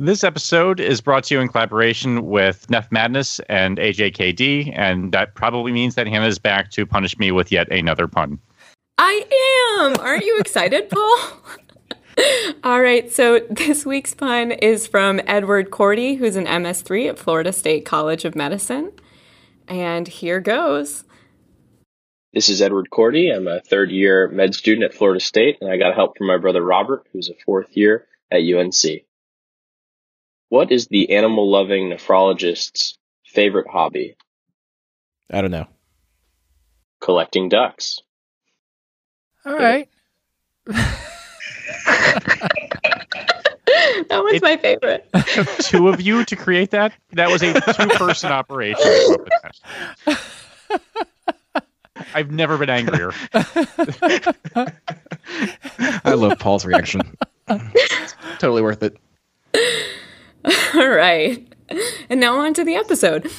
This episode is brought to you in collaboration with NephMadness and AJKD, and that probably means that Hannah is back to punish me with yet another pun. I am. Aren't you excited, Paul? All right, so this week's pun is from Edward Cordy, who's an MS3 at Florida State College of Medicine. And here goes. This is Edward Cordy. I'm a third year med student at Florida State, and I got help from my brother Robert, who's a fourth year at UNC. What is the animal loving nephrologist's favorite hobby? I don't know. Collecting ducks. All right. that was It- my favorite. two of you to create that? That was a two-person operation. to come up with that. I've never been angrier. I love Paul's reaction. totally worth it. All right. And now on to the episode. The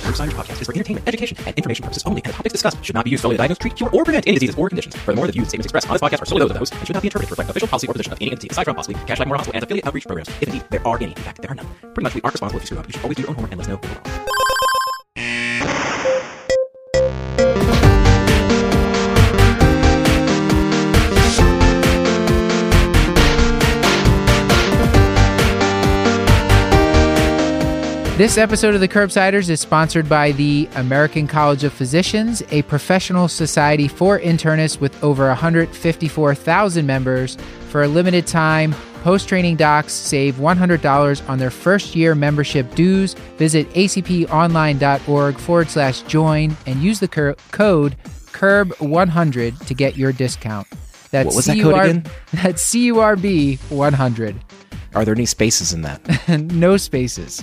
Curbsiders podcast is for entertainment, education, and information purposes only, and the topics discussed should not be used solely to diagnose, treat, cure, or prevent any diseases or conditions. Furthermore, the views and statements expressed on this podcast are solely those of the host and should not be interpreted to reflect official policy or position of any entity aside from possibly Kashlak Memorial Hospital and affiliate outreach programs. If indeed there are any, in fact, there are none. Pretty much, we aren't responsible if you screw up. You should always do your own homework and let us know This episode of the Curbsiders is sponsored by the American College of Physicians, a professional society for internists with over 154,000 members. For a limited time, post training docs save $100 on their first year membership dues. Visit acponline.org forward slash join and use the cur- code CURB100 to get your discount. That's What was that code again? That's CURB 100. Are there any spaces in that? no spaces.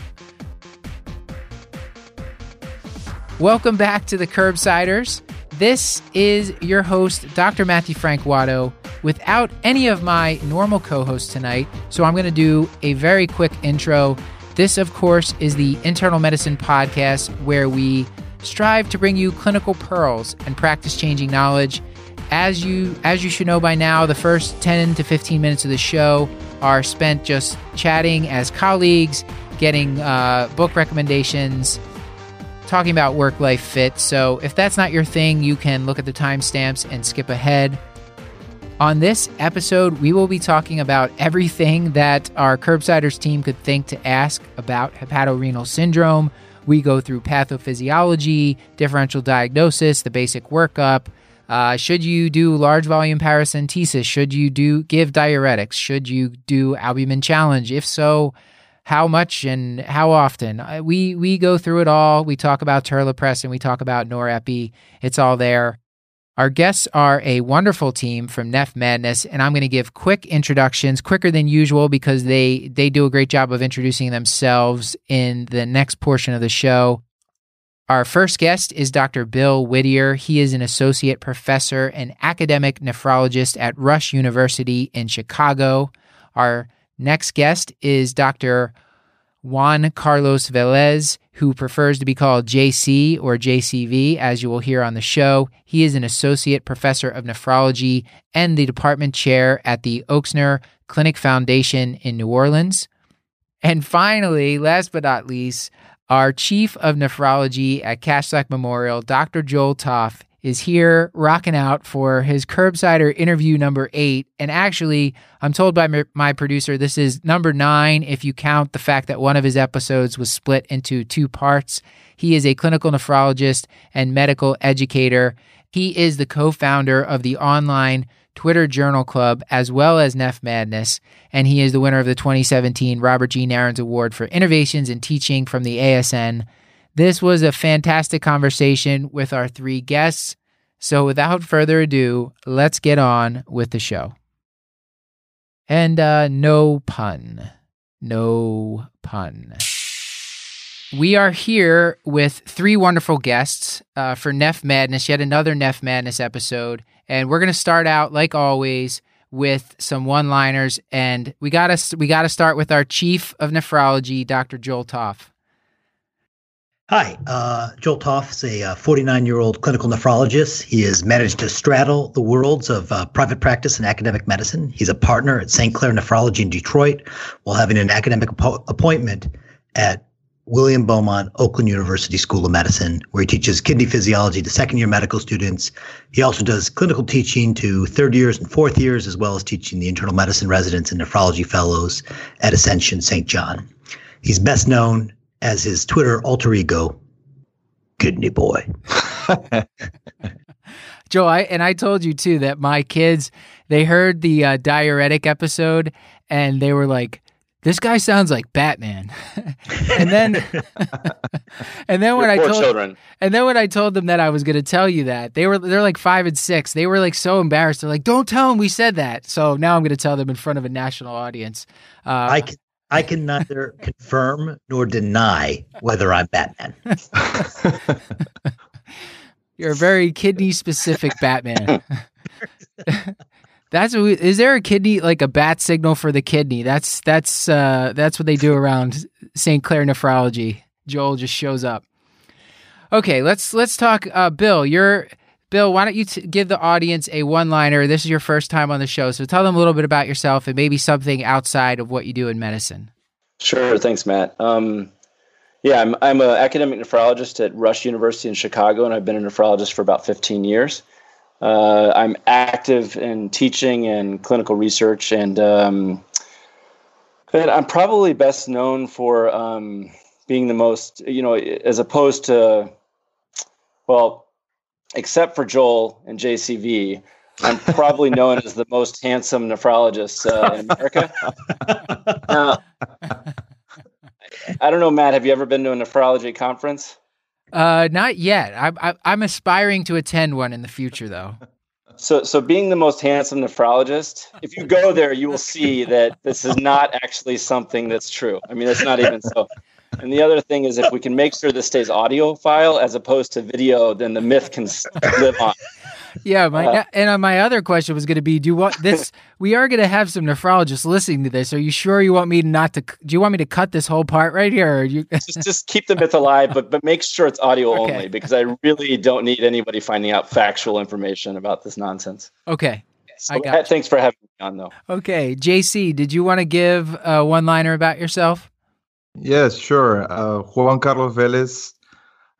Welcome back to the Curbsiders. This is your host, Dr. Matthew Frank Watto, without any of my normal co hosts tonight. So I'm going to do a very quick intro. This, of course, is the Internal Medicine Podcast where we strive to bring you clinical pearls and practice changing knowledge. As you as you should know by now, the first 10 to 15 minutes of the show are spent just chatting as colleagues, getting uh, book recommendations, talking about work life fit. So if that's not your thing, you can look at the timestamps and skip ahead. On this episode, we will be talking about everything that our Curbsiders team could think to ask about hepatorenal syndrome. We go through pathophysiology, differential diagnosis, the basic workup. Uh, should you do large volume paracentesis? Should you do give diuretics? Should you do albumin challenge? If so, how much and how often? We we go through it all. We talk about terlipressin. We talk about norepi. It's all there. Our guests are a wonderful team from NephMadness, and I'm going to give quick introductions, quicker than usual, because they they do a great job of introducing themselves in the next portion of the show. Our first guest is Dr. Bill Whittier. He is an associate professor and academic nephrologist at Rush University in Chicago. Our next guest is Dr. Juan Carlos Velez, who prefers to be called JC or JCV, as you will hear on the show. He is an associate professor of nephrology and the department chair at the Ochsner Clinic Foundation in New Orleans. And finally, last but not least, our chief of nephrology at Kashlak Memorial, Dr. Joel Topf, is here rocking out for his curbsider interview number eight. And actually, I'm told by my- producer this is number nine if you count the fact that one of his episodes was split into two parts. He is a clinical nephrologist and medical educator. He is the co founder of the online Twitter Journal Club, as well as Neph Madness, and he is the winner of the 2017 Robert G. Narins Award for Innovations in Teaching from the ASN. This was a fantastic conversation with our three guests. So, without further ado, let's get on with the show. And uh, no pun. No pun. We are here with three wonderful guests uh, for NephMadness, yet another NephMadness episode. And we're going to start out, like always, with some one-liners. And we got to we got to start with our chief of nephrology, Dr. Joel Topf. Hi, uh, Joel Topf is a 49 uh, year old clinical nephrologist. He has managed to straddle the worlds of uh, private practice and academic medicine. He's a partner at St. Clair Nephrology in Detroit while having an academic ap- appointment at William Beaumont Oakland University School of Medicine, where he teaches kidney physiology to second year medical students. He also does clinical teaching to third years and fourth years, as well as teaching the internal medicine residents and nephrology fellows at Ascension St. John. He's best known as his Twitter alter ego, Kidney Boy. Joe, I, and I told you too that my kids they heard the uh, diuretic episode and they were like, "This guy sounds like Batman." and then, and then when I told children. and then when I told them that I was going to tell you that they were they're like five and six. They were like so embarrassed. They're like, "Don't tell them we said that." So now I'm going to tell them in front of a national audience. Uh, I can, I can neither confirm nor deny whether I'm Batman. You're a very kidney specific Batman. that's what we, is there a kidney like a bat signal for the kidney? That's that's uh that's what they do around St. Clair nephrology. Joel just shows up. Okay, let's let's talk uh Bill, you're Bill, why don't you t- give the audience a one liner? This is your first time on the show, so tell them a little bit about yourself and maybe something outside of what you do in medicine. Sure, thanks, Matt. Um, yeah, I'm I'm an academic nephrologist at Rush University in Chicago, and I've been a nephrologist for about 15 years. Uh, I'm active in teaching and clinical research, and um, I'm probably best known for um, being the most, you know, as opposed to, well, except for Joel and JCV, I'm probably known as the most handsome nephrologist uh, in America. now, I don't know, Matt. Have you ever been to a nephrology conference? Uh, not yet. I, I, I'm aspiring to attend one in the future, though. So, so being the most handsome nephrologist, if you go there, you will see that this is not actually something that's true. I mean, it's not even so. And the other thing is, if we can make sure this stays audio file as opposed to video, then the myth can live on. Yeah, my uh, and uh, my other question was going to be: Do you want this? we are going to have some nephrologists listening to this. Are you sure you want me not to? Do you want me to cut this whole part right here? Or you just just keep the myth alive, but but make sure it's audio okay. only because I really don't need anybody finding out factual information about this nonsense. Okay. So, I got thanks for having me on, though. Okay, JC, did you want to give a one-liner about yourself? Yes, sure. Uh, Juan Carlos Velez,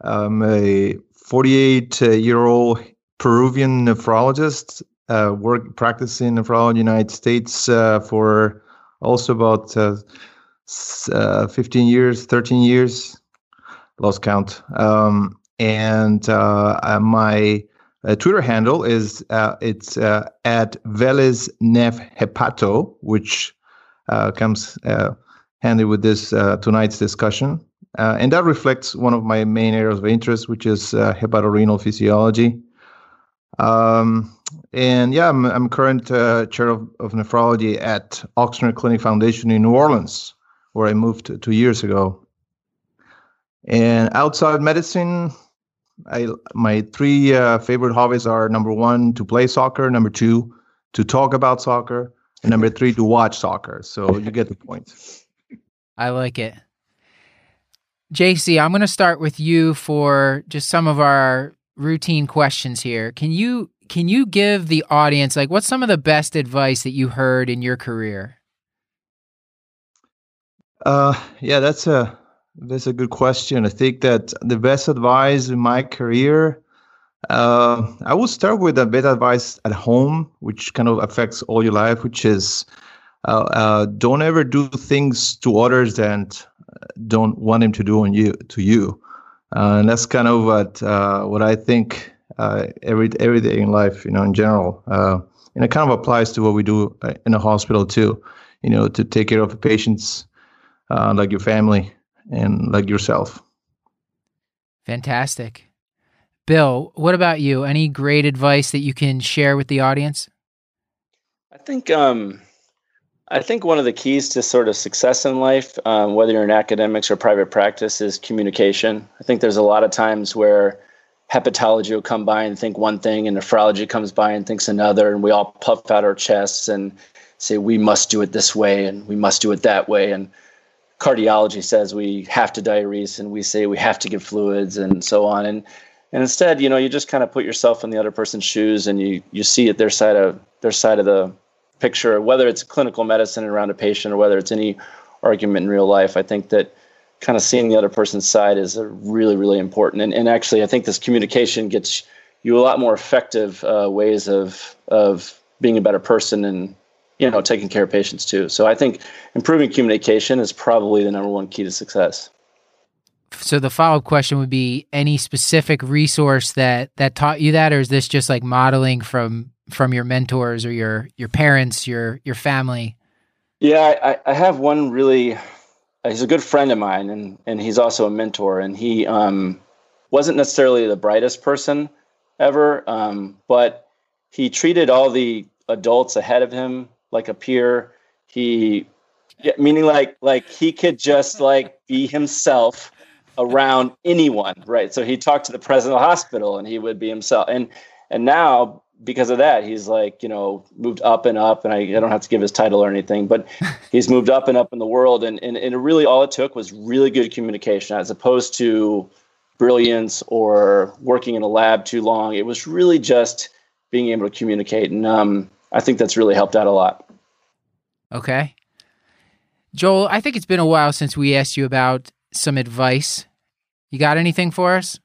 I'm a 48 year old Peruvian nephrologist, uh, work practicing nephrology in the United States uh, for also about uh, uh 15 years, 13 years, lost count. Um, and uh, uh, my Twitter handle is it's at Velez Neph Hepato, which comes handy with this tonight's discussion. and that reflects one of my main areas of interest, which is hepatorenal physiology. Um, and yeah, I'm, I'm current uh, chair of, of nephrology at Ochsner Clinic Foundation in New Orleans, where I moved two years ago. And outside medicine, I my three uh, favorite hobbies are number one to play soccer, number two to talk about soccer, and number three to watch soccer. So you get the point. I like it. JC, I'm going to start with you for just some of our routine questions here. Can you can you give the audience like what's some of the best advice that you heard in your career? Uh, yeah, that's a that's a good question. I think that the best advice in my career, uh, I will start with a bit advice at home, which kind of affects all your life, which is uh, uh, don't ever do things to others that don't want them to do on you to you. Uh, and that's kind of what uh, what I think uh, every every day in life, you know, in general, uh, and it kind of applies to what we do uh, in a hospital too. You know, to take care of the patients, uh, like your family and like yourself. Fantastic, Bill. What about you? Any great advice that you can share with the audience? I think um, I think one of the keys to sort of success in life, um, whether you're in academics or private practice, is communication. I think there's a lot of times where hepatology will come by and think one thing, and nephrology comes by and thinks another, and we all puff out our chests and say we must do it this way and we must do it that way. And cardiology says we have to diurese and we say we have to give fluids and so on. And and instead, you know, you just kind of put yourself in the other person's shoes and you you see at their side of their side of the picture, whether it's clinical medicine around a patient or whether it's any argument in real life. I think that kind of seeing the other person's side is really, really important. And, and actually, I think this communication gets you a lot more effective uh, ways of of being a better person and you know taking care of patients too. So I think improving communication is probably the number one key to success. So the follow up question would be any specific resource that that taught you that, or is this just like modeling from from your mentors or your your parents, your your family? Yeah, I, I have one really. He's a good friend of mine, and and he's also a mentor. And he um, wasn't necessarily the brightest person ever, um, but he treated all the adults ahead of him like a peer. He, yeah, meaning like like he could just like be himself around anyone, right? So he talked to the president of the hospital, and he would be himself. And and now because of that, he's like, you know, moved up and up. And I, I don't have to give his title or anything, but he's moved up and up in the world. And, and, and really all it took was really good communication as opposed to brilliance or working in a lab too long. It was really just being able to communicate. And um, I think that's really helped out a lot. Okay. Joel, I think it's been a while since we asked you about some advice. You got anything for us?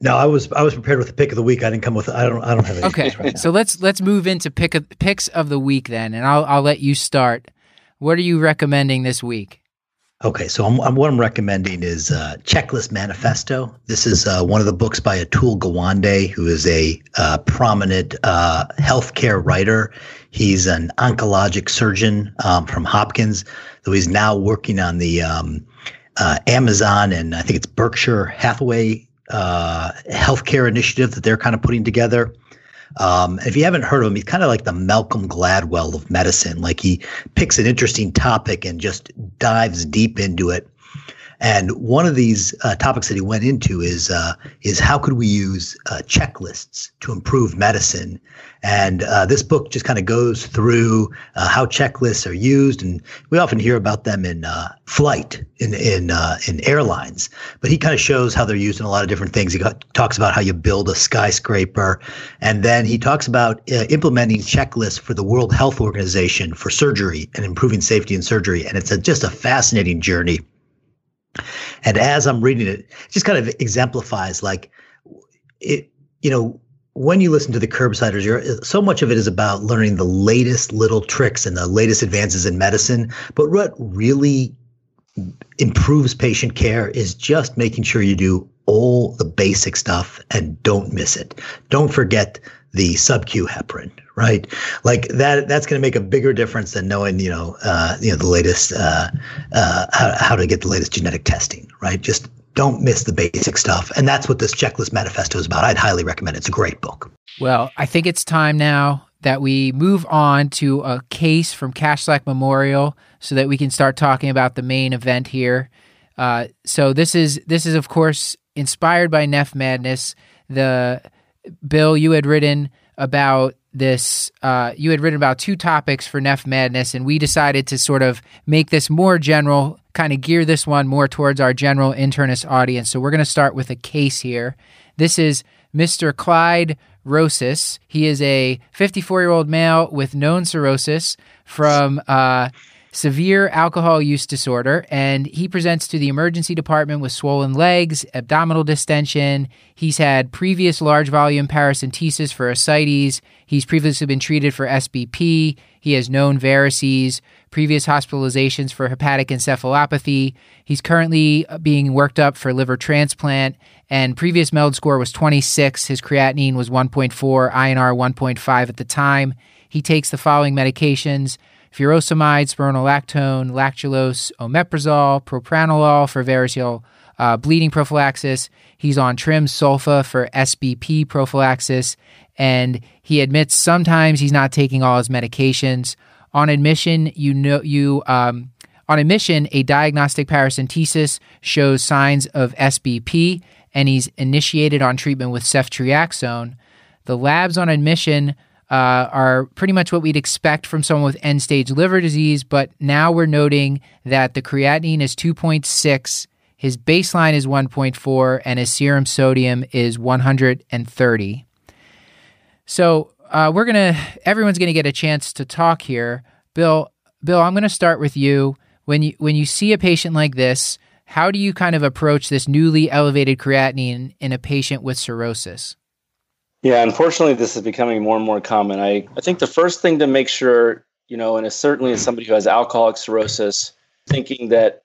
No, I was I was prepared with the pick of the week. I didn't come with I don't I don't have any. Okay, right so let's let's move into pick of, picks of the week then, and I'll I'll let you start. What are you recommending this week? Okay, so I'm, I'm, what I'm recommending is uh, Checklist Manifesto. This is uh, one of the books by Atul Gawande, who is a uh, prominent uh, healthcare writer. He's an oncologic surgeon um, from Hopkins, though he's now working on the um, uh, Amazon and I think it's Berkshire Hathaway uh, healthcare initiative that they're kind of putting together. Um, if you haven't heard of him, he's kind of like the Malcolm Gladwell of medicine. Like he picks an interesting topic and just dives deep into it. And one of these uh, topics that he went into is uh, is how could we use uh, checklists to improve medicine? And uh, this book just kind of goes through uh, how checklists are used, and we often hear about them in uh, flight in in in airlines. But he kind of shows how they're used in a lot of different things. He got, talks about how you build a skyscraper, and then he talks about implementing checklists for the World Health Organization for surgery and improving safety in surgery. And it's a, just a fascinating journey. And as I'm reading it, it just kind of exemplifies like it, you know, when you listen to the curbsiders, you're, so much of it is about learning the latest little tricks and the latest advances in medicine. But what really improves patient care is just making sure you do all the basic stuff and don't miss it. Don't forget the sub-Q heparin, right? Like that. That's going to make a bigger difference than knowing, you know, uh, you know, the latest uh, uh, how, how to get the latest genetic testing, right? Just don't miss the basic stuff, and that's what this checklist manifesto is about. I'd highly recommend it. It's a great book. Well, I think it's time now that we move on to a case from Kashlak Memorial, so that we can start talking about the main event here. Uh, so this is this is of course inspired by Neph Madness. The Bill, you had written about this. Uh, you had written about two topics for Neph Madness, and we decided to sort of make this more general, kind of gear this one more towards our general internist audience. So we're going to start with a case here. This is Mr. Clyde Rosas. He is a 54 year old male with known cirrhosis from uh, severe alcohol use disorder, and he presents to the emergency department with swollen legs, abdominal distension. He's had previous large volume paracentesis for ascites. He's previously been treated for SBP. He has known varices, previous hospitalizations for hepatic encephalopathy. He's currently uh, being worked up for liver transplant, and previous MELD score was 26. His creatinine was 1.4, INR 1.5 at the time. He takes the following medications furosemide, spironolactone, lactulose, omeprazole, propranolol for variceal uh, bleeding prophylaxis. He's on trim sulfa for SBP prophylaxis, and he admits sometimes he's not taking all his medications. On admission, you know you um, on admission, a diagnostic paracentesis shows signs of SBP, and he's initiated on treatment with ceftriaxone. The labs on admission uh, are pretty much what we'd expect from someone with end stage liver disease. But now we're noting that the creatinine is 2.6, his baseline is 1.4, and his serum sodium is 130. So uh, we're gonna everyone's gonna get a chance to talk here. Bill, Bill, I'm gonna start with you. When you when you see a patient like this, how do you kind of approach this newly elevated creatinine in a patient with cirrhosis? Yeah, unfortunately, this is becoming more and more common. I, I think the first thing to make sure, you know, and certainly as somebody who has alcoholic cirrhosis, thinking that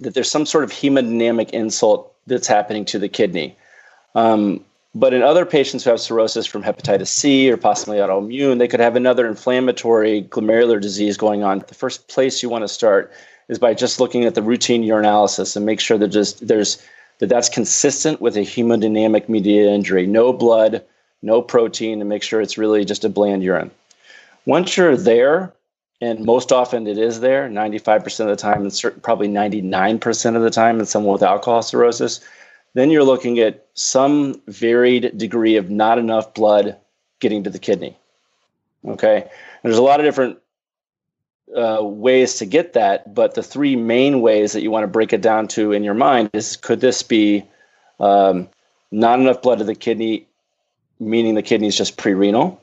that there's some sort of hemodynamic insult that's happening to the kidney. Um, but in other patients who have cirrhosis from hepatitis C or possibly autoimmune, they could have another inflammatory glomerular disease going on. The first place you want to start is by just looking at the routine urinalysis and make sure that just there's that that's consistent with a hemodynamic mediated injury. No blood, no protein, and make sure it's really just a bland urine. Once you're there, and most often it is there, 95% of the time, and probably 99% of the time in someone with alcohol cirrhosis, then you're looking at some varied degree of not enough blood getting to the kidney. Okay. And there's a lot of different uh, ways to get that, but the three main ways that you want to break it down to in your mind is could this be um, not enough blood to the kidney, meaning the kidney is just pre-renal,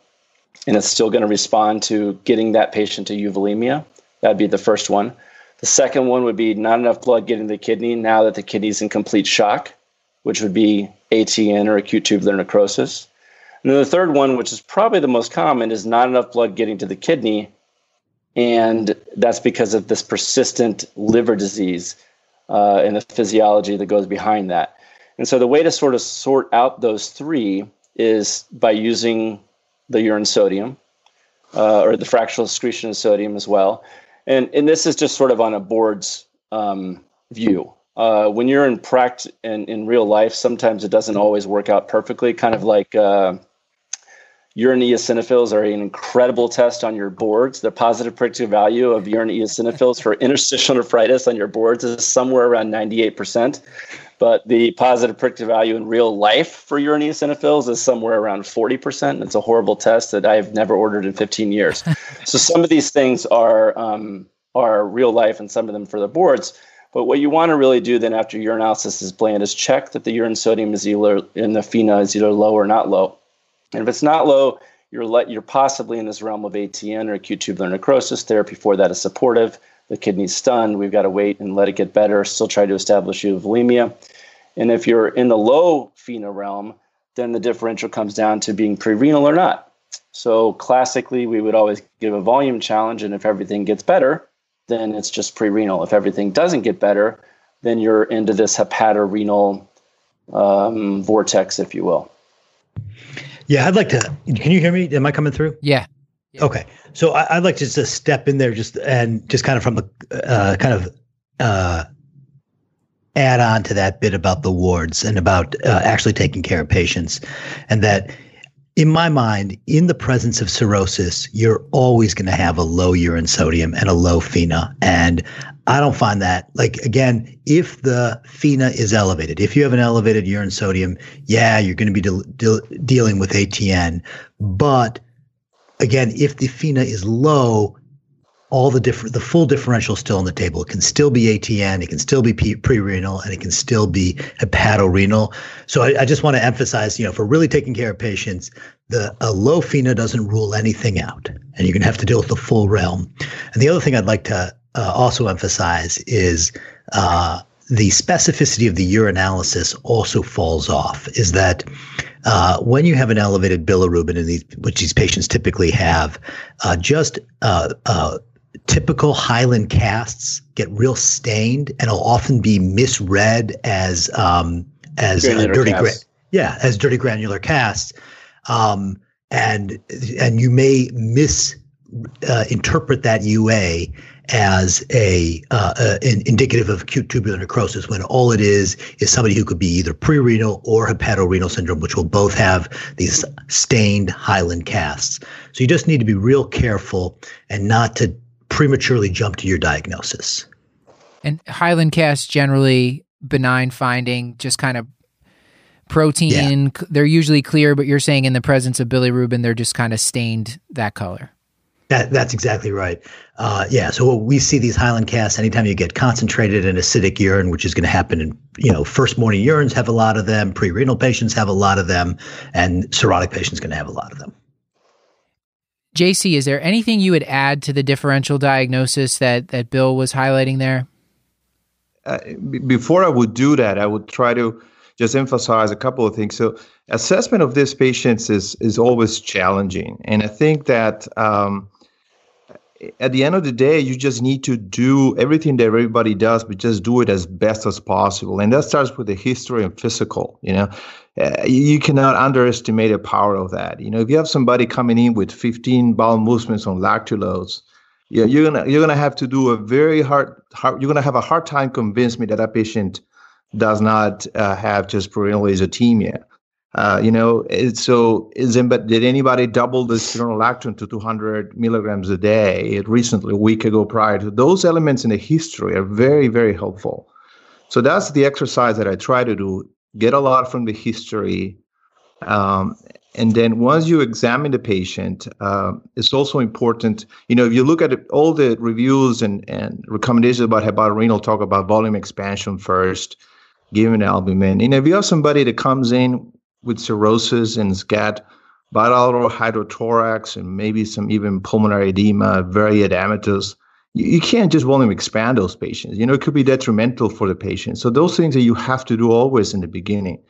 and it's still going to respond to getting that patient to euvolemia? That'd be the first one. The second one would be not enough blood getting to the kidney now that the kidney's in complete shock, which would be ATN or acute tubular necrosis. And then the third one, which is probably the most common, is not enough blood getting to the kidney and that's because of this persistent liver disease uh, and the physiology that goes behind that. And so the way to sort of sort out those three is by using the urine sodium uh, or the fractional excretion of sodium as well. And, and this is just sort of on a board's um, view. Uh, when you're in practice and in real life, sometimes it doesn't always work out perfectly, kind of like uh, urine eosinophils are an incredible test on your boards. The positive predictive value of urine eosinophils for interstitial nephritis on your boards is somewhere around 98%. But the positive predictive value in real life for urine eosinophils is somewhere around 40%. It's a horrible test that I've never ordered in 15 years. so some of these things are, um, are real life and some of them for the boards. But what you want to really do then after urinalysis is bland is check that the urine sodium is either in the FeNA is either low or not low. And if it's not low, you're let, you're possibly in this realm of ATN or acute tubular necrosis. Therapy for that is supportive. The kidney's stunned. We've got to wait and let it get better. Still try to establish euvolemia. And if you're in the low FeNA realm, then the differential comes down to being pre-renal or not. So classically, we would always give a volume challenge, and if everything gets better, then it's just pre-renal. If everything doesn't get better, then you're into this hepatorenal um, vortex, if you will. Yeah, I'd like to. Can you hear me? Am I coming through? Yeah. yeah. Okay. So I, would like to just step in there, just and just kind of from the uh, kind of uh, add on to that bit about the wards and about uh, actually taking care of patients, and that in my mind, in the presence of cirrhosis, you're always going to have a low urine sodium and a low FeNA. And I don't find that, like, again, if the FeNA is elevated, if you have an elevated urine sodium, yeah, you're going to be de- de- dealing with ATN. But again, if the FeNA is low, all the different the full differential still on the table. It can still be ATN, it can still be pre-renal, and it can still be hepatorenal. So I, I just want to emphasize, you know, for really taking care of patients, the a low FeNA doesn't rule anything out, and you're going to have to deal with the full realm. And the other thing I'd like to uh, also emphasize is uh, the specificity of the urinalysis also falls off. Is that uh, when you have an elevated bilirubin, in these, which these patients typically have, uh, just uh, uh, typical hyaline casts get real stained and will often be misread as um, as uh, dirty gra- yeah as dirty granular casts um, and and you may misinterpret uh, that UA as a uh, uh, indicative of acute tubular necrosis when all it is is somebody who could be either pre-renal or hepatorenal syndrome, which will both have these stained hyaline casts. So you just need to be real careful and not to prematurely jump to your diagnosis. And hyaline cast generally benign finding, just kind of protein. c- They're usually clear, but you're saying in the presence of bilirubin, they're just kind of stained that color. That, that's exactly right. Uh, yeah. So we see these hyaline casts anytime you get concentrated and acidic urine, which is going to happen in, you know, first morning urines have a lot of them, pre-renal patients have a lot of them, and cirrhotic patients going to have a lot of them. JC, is there anything you would add to the differential diagnosis that that Bill was highlighting there? uh, b- before I would do that, I would try to just emphasize a couple of things. So, assessment of these patients is is always challenging, and I think that um, at the end of the day, you just need to do everything that everybody does, but just do it as best as possible, and that starts with the history and physical. You know, uh, you cannot underestimate the power of that. You know, if you have somebody coming in with 15 bowel movements on lactulose yeah, you're gonna you're gonna have to do a very hard, hard you're gonna have a hard time convince me that that patient does not uh, have just prerenal azotemia. Uh, you know, so is did anybody double the spironolactone to 200 milligrams a day recently, a week ago prior to those elements in the history are very very helpful. So that's the exercise that I try to do. Get a lot from the history, um, and then once you examine the patient, uh, it's also important, you know, if you look at it, all the reviews and, and recommendations about hepatorenal talk about volume expansion first, given albumin. And if you have somebody that comes in with cirrhosis and has got bilateral hydrothorax and maybe some even pulmonary edema, very edematous, you, can't just volume expand those patients. You know, it could be detrimental for the patient. So those things that you have to do always in the beginning.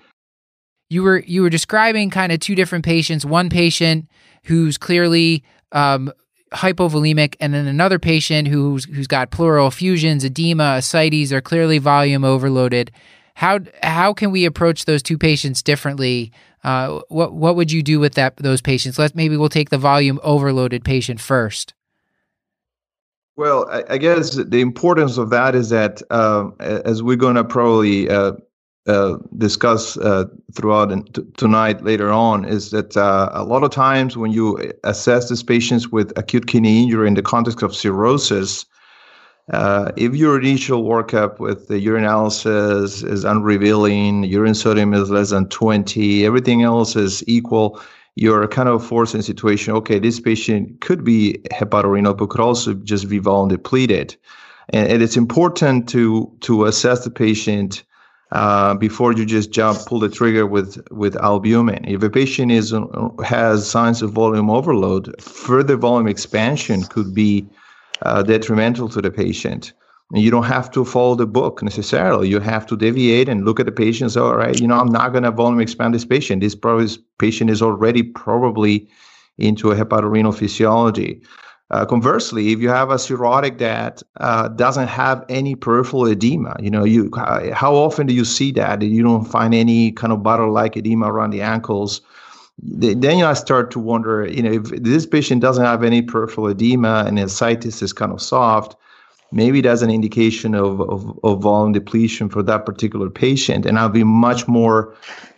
You were you were describing kind of two different patients. One patient who's clearly um, hypovolemic and then another patient who's who's got pleural effusions edema ascites are clearly volume overloaded. How how can we approach those two patients differently? Uh, what what would you do with that those patients? Let's maybe we'll take the volume overloaded patient first well, I, I guess the importance of that is that um, as we're going to probably uh, uh, discuss uh, throughout t- tonight later on is that uh, a lot of times when you assess these patients with acute kidney injury in the context of cirrhosis, uh, if your initial workup with the urinalysis is unrevealing, urine sodium is less than 20, everything else is equal, you're kind of forced in a situation, okay, this patient could be hepatorenal, but could also just be volume depleted. And, and it's important to, to assess the patient uh, before you just jump pull the trigger with with albumin. If a patient is uh, has signs of volume overload, further volume expansion could be uh, detrimental to the patient. You don't have to follow the book necessarily. You have to deviate and look at the patients. All right, you know, I'm not going to volume expand this patient. This patient is already probably into a hepatorenal physiology. Uh, conversely, if you have a cirrhotic that uh, doesn't have any peripheral edema, you know, you how often do you see that? You don't find any kind of bottle-like edema around the ankles. Then I start to wonder, you know, if this patient doesn't have any peripheral edema and his ascites is kind of soft, maybe that's an indication of, of, of volume depletion for that particular patient. And I'll be much more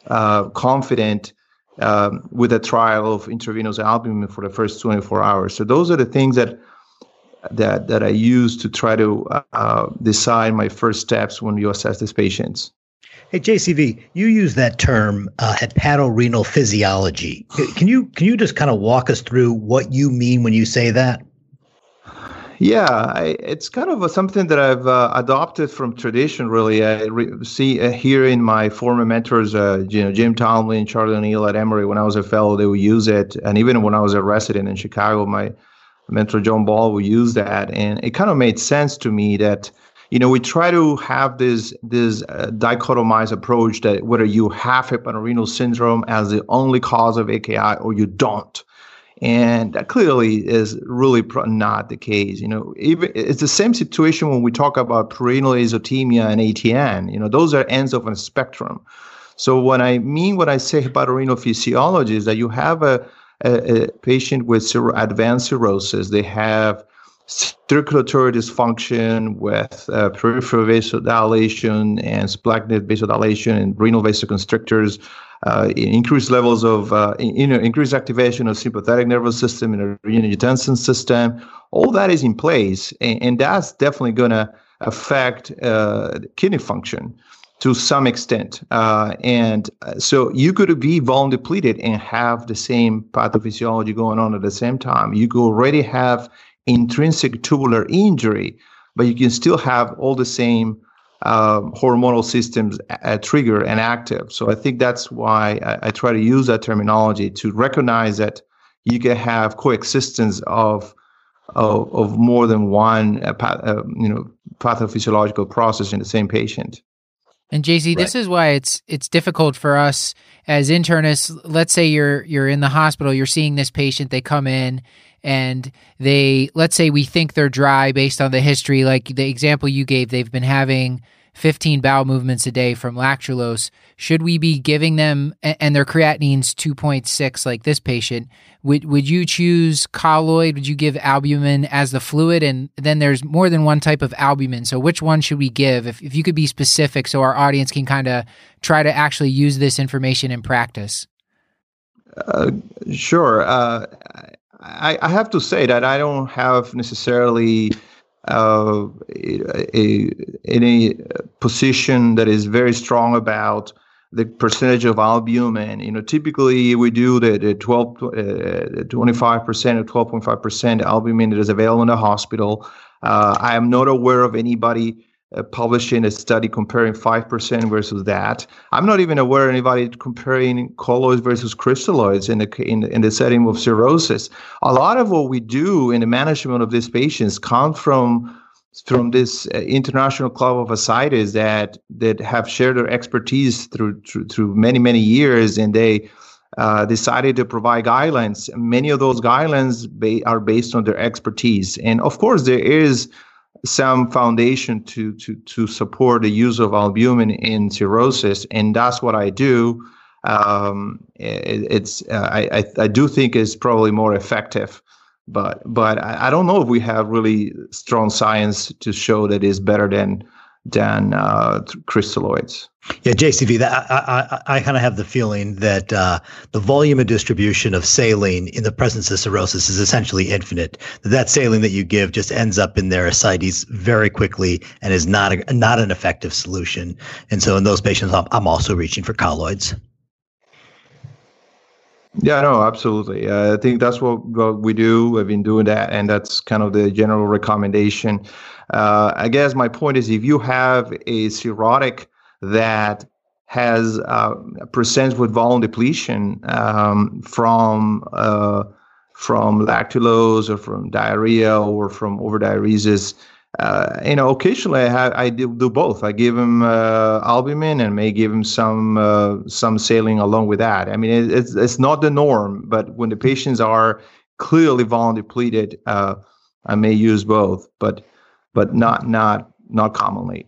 uh, confident um, with a trial of intravenous albumin for the first 24 hours. So those are the things that that that I use to try to uh, decide my first steps when you assess these patients. Hey JCV, you use that term uh, hepatorenal physiology. Can you can you just kind of walk us through what you mean when you say that? Yeah, I, it's kind of a, something that I've uh, adopted from tradition. Really, I re- see uh, here in my former mentors, uh, you know, Jim Tomlin, and Charlie O'Neill at Emory. When I was a fellow, they would use it, and even when I was a resident in Chicago, my mentor John Ball would use that, and it kind of made sense to me that you know we try to have this this uh, dichotomized approach that whether you have hepatorenal syndrome as the only cause of AKI or you don't and that clearly is really not the case. You know, even it's the same situation when we talk about prerenal azotemia and ATN. You know, those are ends of a spectrum. So what I mean what I say about renal physiology is that you have a, a, a patient with advanced cirrhosis. They have circulatory dysfunction with uh, peripheral vasodilation and splanchnic vasodilation and renal vasoconstrictors uh, increased levels of uh, you know increased activation of sympathetic nervous system and renin-angiotensin system. All that is in place, and, and that's definitely going to affect uh, kidney function. to some extent. Uh, and uh, so you could be volume depleted and have the same pathophysiology going on at the same time. You could already have intrinsic tubular injury, but you can still have all the same uh, hormonal systems uh, trigger and active. So I think that's why I, I, try to use that terminology to recognize that you can have coexistence of of, of more than one uh, uh you know pathophysiological process in the same patient. And JC, right. this is why it's it's difficult for us as internists. Let's say you're you're in the hospital, you're seeing this patient, they come in and they let's say we think they're dry based on the history like the example you gave they've been having 15 bowel movements a day from lactulose. Should we be giving them and their creatinine's 2.6 like this patient would would you choose colloid? Would you give albumin as the fluid? And then there's more than one type of albumin. So which one should we give? If, if you could be specific so our audience can kind of try to actually use this information in practice. Uh, sure. Uh, I, I have to say that I don't have necessarily uh, a, a, position that is very strong about the percentage of albumin. You know, typically we do the, the 12, uh, 25% or 12.5% albumin that is available in the hospital. Uh, I am not aware of anybody uh, publishing a study comparing 5% versus that. I'm not even aware of anybody comparing colloids versus crystalloids in the, in, in the setting of cirrhosis. A lot of what we do in the management of these patients come from from this uh, international club of ascites that that have shared their expertise through through, through many many years and they uh, decided to provide guidelines many of those guidelines ba- are based on their expertise and of course there is some foundation to to to support the use of albumin in cirrhosis, and that's what I do. Um, it, it's uh, I, I, do think it's probably more effective, but but I, I, don't know if we have really strong science to show that is better than than uh, crystalloids. Yeah, JCV, that, I, I, I kind of have the feeling that uh, the volume and distribution of saline in the presence of cirrhosis is essentially infinite. That, that saline that you give just ends up in their ascites very quickly and is not a, not an effective solution. And so in those patients, I'm, I'm also reaching for colloids. Yeah, no, absolutely. Uh, I think that's what, what we do. I've been doing that, and that's kind of the general recommendation. Uh, I guess my point is if you have a cirrhotic that has uh, presents with volume depletion um, from uh, from lactulose or from diarrhea or from overdiuresis. Uh, you know, occasionally I, have, I do, do, both. I give him uh, albumin and may give him some uh, some saline along with that. I mean, it, it's it's not the norm, but when the patients are clearly volume depleted, uh, I may use both, but but not not not commonly.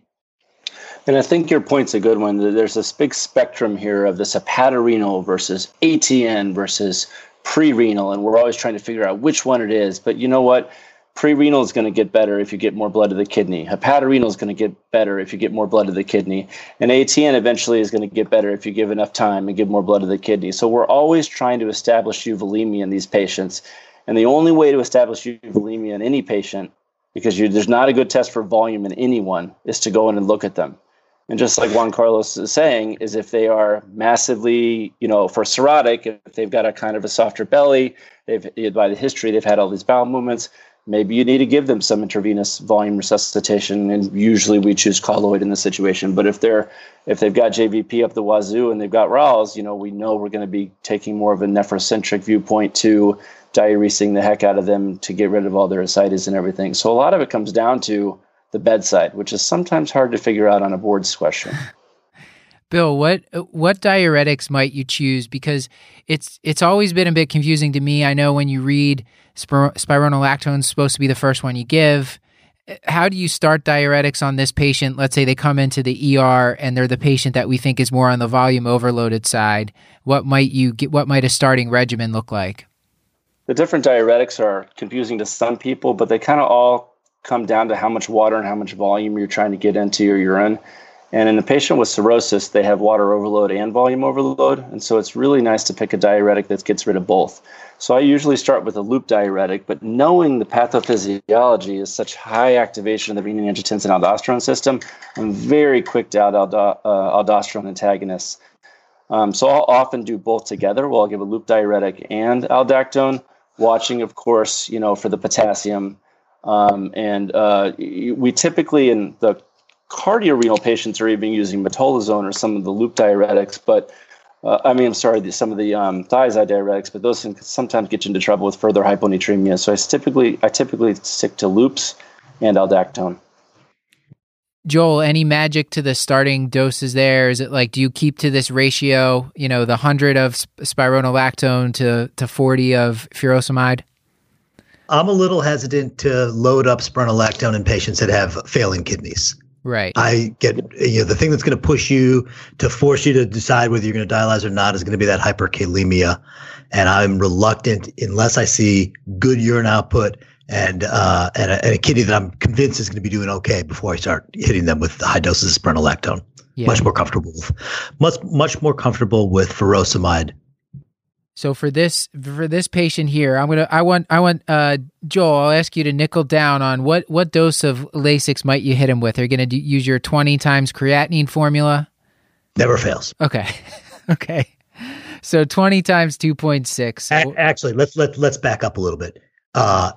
And I think your point's a good one. There's this big spectrum here of this hepatorenal versus ATN versus pre-renal, and we're always trying to figure out which one it is. But you know what? Pre-renal is going to get better if you get more blood to the kidney. Hepatorenal is going to get better if you get more blood to the kidney. And ATN eventually is going to get better if you give enough time and give more blood to the kidney. So we're always trying to establish euvolemia in these patients. And the only way to establish euvolemia in any patient, because you, there's not a good test for volume in anyone, is to go in and look at them. And just like Juan Carlos is saying, is if they are massively, you know, for cirrhotic, if they've got a kind of a softer belly, they've by the history they've had all these bowel movements, maybe you need to give them some intravenous volume resuscitation. And usually we choose colloid in the situation. But if they're if they've got JVP up the wazoo and they've got rales, you know, we know we're going to be taking more of a nephrocentric viewpoint to diuresing the heck out of them to get rid of all their ascites and everything. So a lot of it comes down to the bedside, which is sometimes hard to figure out on a boards question. Bill, what what diuretics might you choose? Because it's it's always been a bit confusing to me. I know when you read spir- spironolactone is supposed to be the first one you give. How do you start diuretics on this patient? Let's say they come into the ER and they're the patient that we think is more on the volume overloaded side. What might you get? What might a starting regimen look like? The different diuretics are confusing to some people, but they kind of all come down to how much water and how much volume you're trying to get into your urine. And in the patient with cirrhosis, they have water overload and volume overload. And so it's really nice to pick a diuretic that gets rid of both. So I usually start with a loop diuretic, but knowing the pathophysiology is such high activation of the renin angiotensin aldosterone system, I'm very quick to add aldo- uh, aldosterone antagonists. Um, so I'll often do both together. Well, I'll give a loop diuretic and aldactone, watching, of course, you know, for the potassium. Um, and uh, we typically in the cardiorenal patients are even using metolazone or some of the loop diuretics, but uh, I mean, I'm sorry, the, some of the um, thiazide diuretics, but those can sometimes get you into trouble with further hyponatremia. So I typically I typically stick to loops and aldactone. Joel, any magic to the starting doses there? Is it like, do you keep to this ratio, you know, the 100 of spironolactone to, to 40 of furosemide? I'm a little hesitant to load up spironolactone in patients that have failing kidneys. Right. I get you know the thing that's going to push you to force you to decide whether you're going to dialyze or not is going to be that hyperkalemia, and I'm reluctant unless I see good urine output and uh, and, a, and a kidney that I'm convinced is going to be doing okay before I start hitting them with high doses of spironolactone. Yeah. Much more comfortable, with, much much more comfortable with furosemide so for this for this patient here, I'm gonna I want I want uh, Joel. I'll ask you to nickel down on what what dose of Lasix might you hit him with. Are you gonna do, use your 20 times creatinine formula? Never fails. Okay, okay. So 20 times 2.6. Actually, let's let let's back up a little bit. Uh,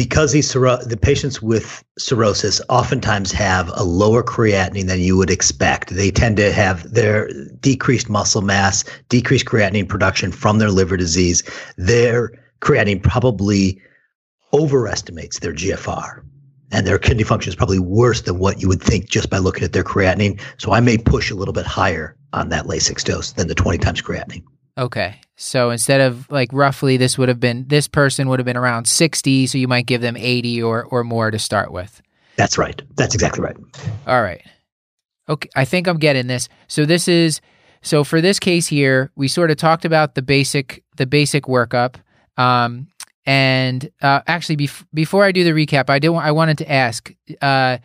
because these the patients with cirrhosis oftentimes have a lower creatinine than you would expect. They tend to have their decreased muscle mass, decreased creatinine production from their liver disease. Their creatinine probably overestimates their GFR. And their kidney function is probably worse than what you would think just by looking at their creatinine. So I may push a little bit higher on that Lasix dose than the 20 times creatinine. Okay. So instead of like roughly this would have been this person would have been around 60, so you might give them 80 or or more to start with. That's right. That's exactly right. All right. Okay, I think I'm getting this. So this is so for this case here, we sort of talked about the basic the basic workup. Um and uh, actually bef- before I do the recap, I do I wanted to ask uh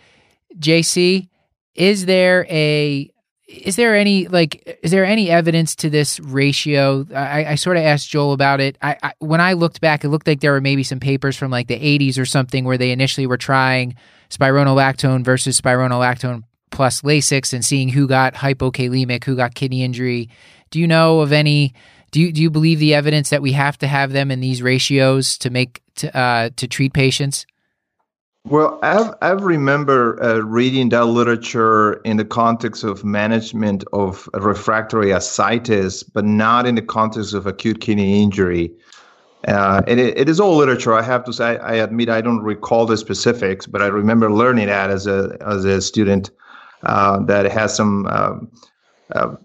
JC, is there a is there any like is there any evidence to this ratio? I, I sort of asked joel about it. I, I, when i looked back it looked like there were maybe some papers from like the 80s or something where they initially were trying spironolactone versus spironolactone plus lasix and seeing who got hypokalemic who got kidney injury. Do you know of any do you, do you believe the evidence that we have to have them in these ratios to make to, uh, to treat patients well, I I remember uh, reading that literature in the context of management of refractory ascites, but not in the context of acute kidney injury. Uh, and it, it is all literature. I have to say, I admit I don't recall the specifics, but I remember learning that as a as a student uh, that has some um, uh,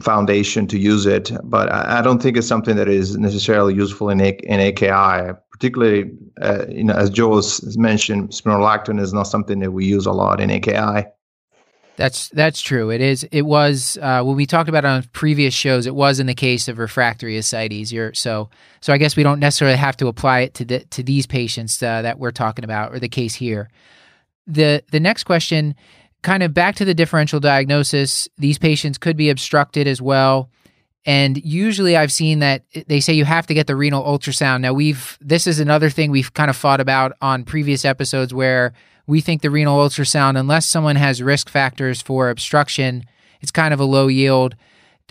foundation to use it. But I, I, don't think it's something that is necessarily useful in a, in AKI particularly, uh, you know, as Joe has mentioned, spironolactone is not something that we use a lot in AKI. That's that's true. It is. It was uh, when we talked about on previous shows. It was in the case of refractory ascites. You're, so so I guess we don't necessarily have to apply it to the, to these patients uh, that we're talking about, or the case here. the The next question, kind of back to the differential diagnosis. These patients could be obstructed as well. And usually I've seen that they say you have to get the renal ultrasound. Now we've this is another thing we've kind of fought about on previous episodes where we think the renal ultrasound unless someone has risk factors for obstruction, it's kind of a low yield.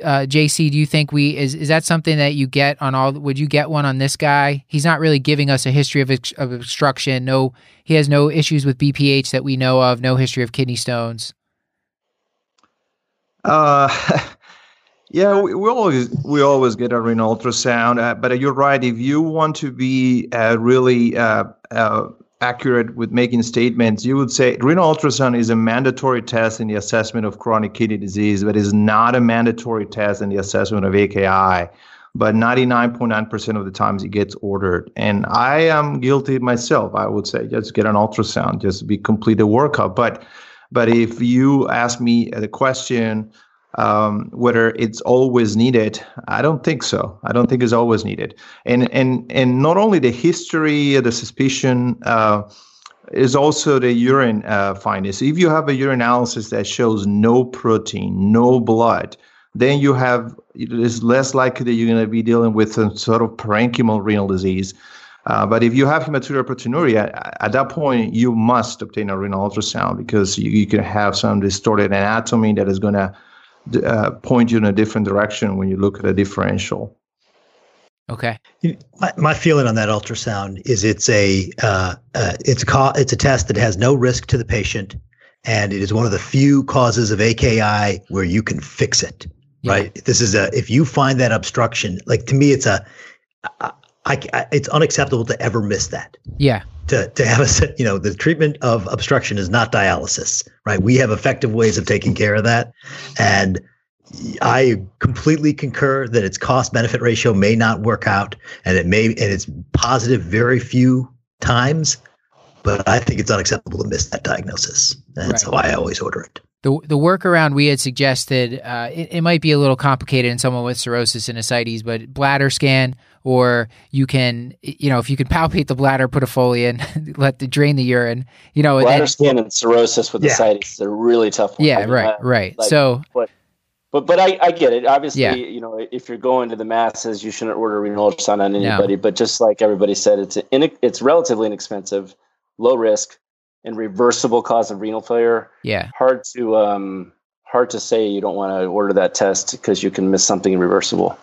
Uh, JC, do you think we is is that something that you get on all? Would you get one on this guy? He's not really giving us a history of, of obstruction. No, he has no issues with BPH that we know of. No history of kidney stones. Uh, Yeah, we, we, always we always get a renal ultrasound, uh, but you're right. If you want to be uh, really uh, uh, accurate with making statements, you would say renal ultrasound is a mandatory test in the assessment of chronic kidney disease, but is not a mandatory test in the assessment of AKI. But 99.9% of the times it gets ordered, and I am guilty myself. I would say just get an ultrasound, just be complete the workup. But but if you ask me the question um, whether it's always needed, I don't think so. I don't think it's always needed. And and and not only the history, the suspicion, uh, is also the urine uh, findings. If you have a urine analysis that shows no protein, no blood, then you have it is less likely that you're going to be dealing with some sort of parenchymal renal disease. Uh, but if you have hematuria proteinuria, at that point you must obtain a renal ultrasound because you, you can have some distorted anatomy that is going to uh, point you in a different direction when you look at a differential. Okay. My, my feeling on that ultrasound is it's a uh, uh, it's a co- it's a test that has no risk to the patient, and it is one of the few causes of AKI where you can fix it. Yeah. Right. This is a if you find that obstruction, like to me, it's a I, I, it's unacceptable to ever miss that. Yeah. To to have a you know the treatment of obstruction is not dialysis, right? We have effective ways of taking care of that, and I completely concur that its cost benefit ratio may not work out and it may and it's positive very few times, but I think it's unacceptable to miss that diagnosis. That's Right. how I always order it. The, the workaround we had suggested, uh, it, it might be a little complicated in someone with cirrhosis and ascites, but bladder scan, or you can, you know, if you can palpate the bladder, put a Foley in, let the drain the urine, you know, and Bladder then- scan and cirrhosis with Yeah. ascites is a really tough one. yeah, I mean, right, uh, right. like- so, but but but I, I get it. Obviously, Yeah. you know, if you're going to the masses, you shouldn't order renal ultrasound on No. anybody. But just like everybody said, it's in, it's relatively inexpensive, low risk, and reversible cause of renal failure. yeah, Hard to um hard to say you don't want to order that test because you can miss something irreversible.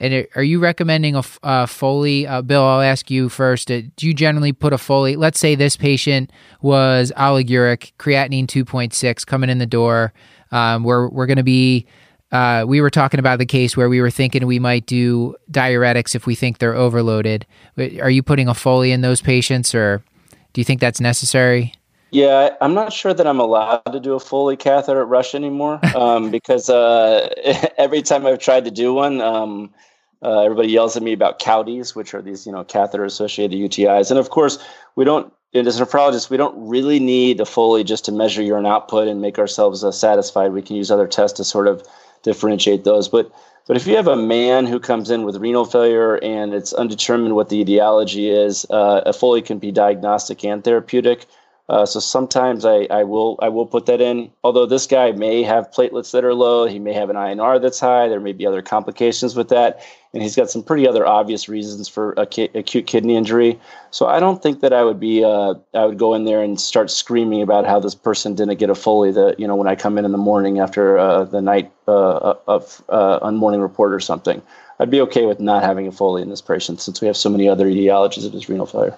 And are- you recommending a, uh, Foley? Uh, Bill, I'll ask you first. Uh, do you generally put a Foley? Let's say this patient was oliguric, creatinine 2.6 coming in the door. Um, we're we're going to be. Uh, we were talking about the case where we were thinking we might do diuretics if we think they're overloaded. Are you putting a Foley in those patients, or do you think that's necessary? Yeah, I'm not sure that I'm allowed to do a Foley catheter at Rush anymore um, because uh, every time I've tried to do one, um, uh, everybody yells at me about CAUTIs, which are these you know catheter-associated UTIs, and of course we don't. As a nephrologist, we don't really need a Foley just to measure urine output and make ourselves uh, satisfied. We can use other tests to sort of differentiate those, but. But if you have a man who comes in with renal failure and it's undetermined what the etiology is, uh, a Foley can be diagnostic and therapeutic. Uh, so sometimes I, I will I will put that in. Although this guy may have platelets that are low, he may have an INR that's high. There may be other complications with that, and he's got some pretty other obvious reasons for acu- acute kidney injury. So I don't think that I would be uh, I would go in there and start screaming about how this person didn't get a Foley. That you know when I come in in the morning after uh, the night uh, of uh, on morning report or something. I'd be okay with not having a Foley in this patient since we have so many other etiologies of his renal failure.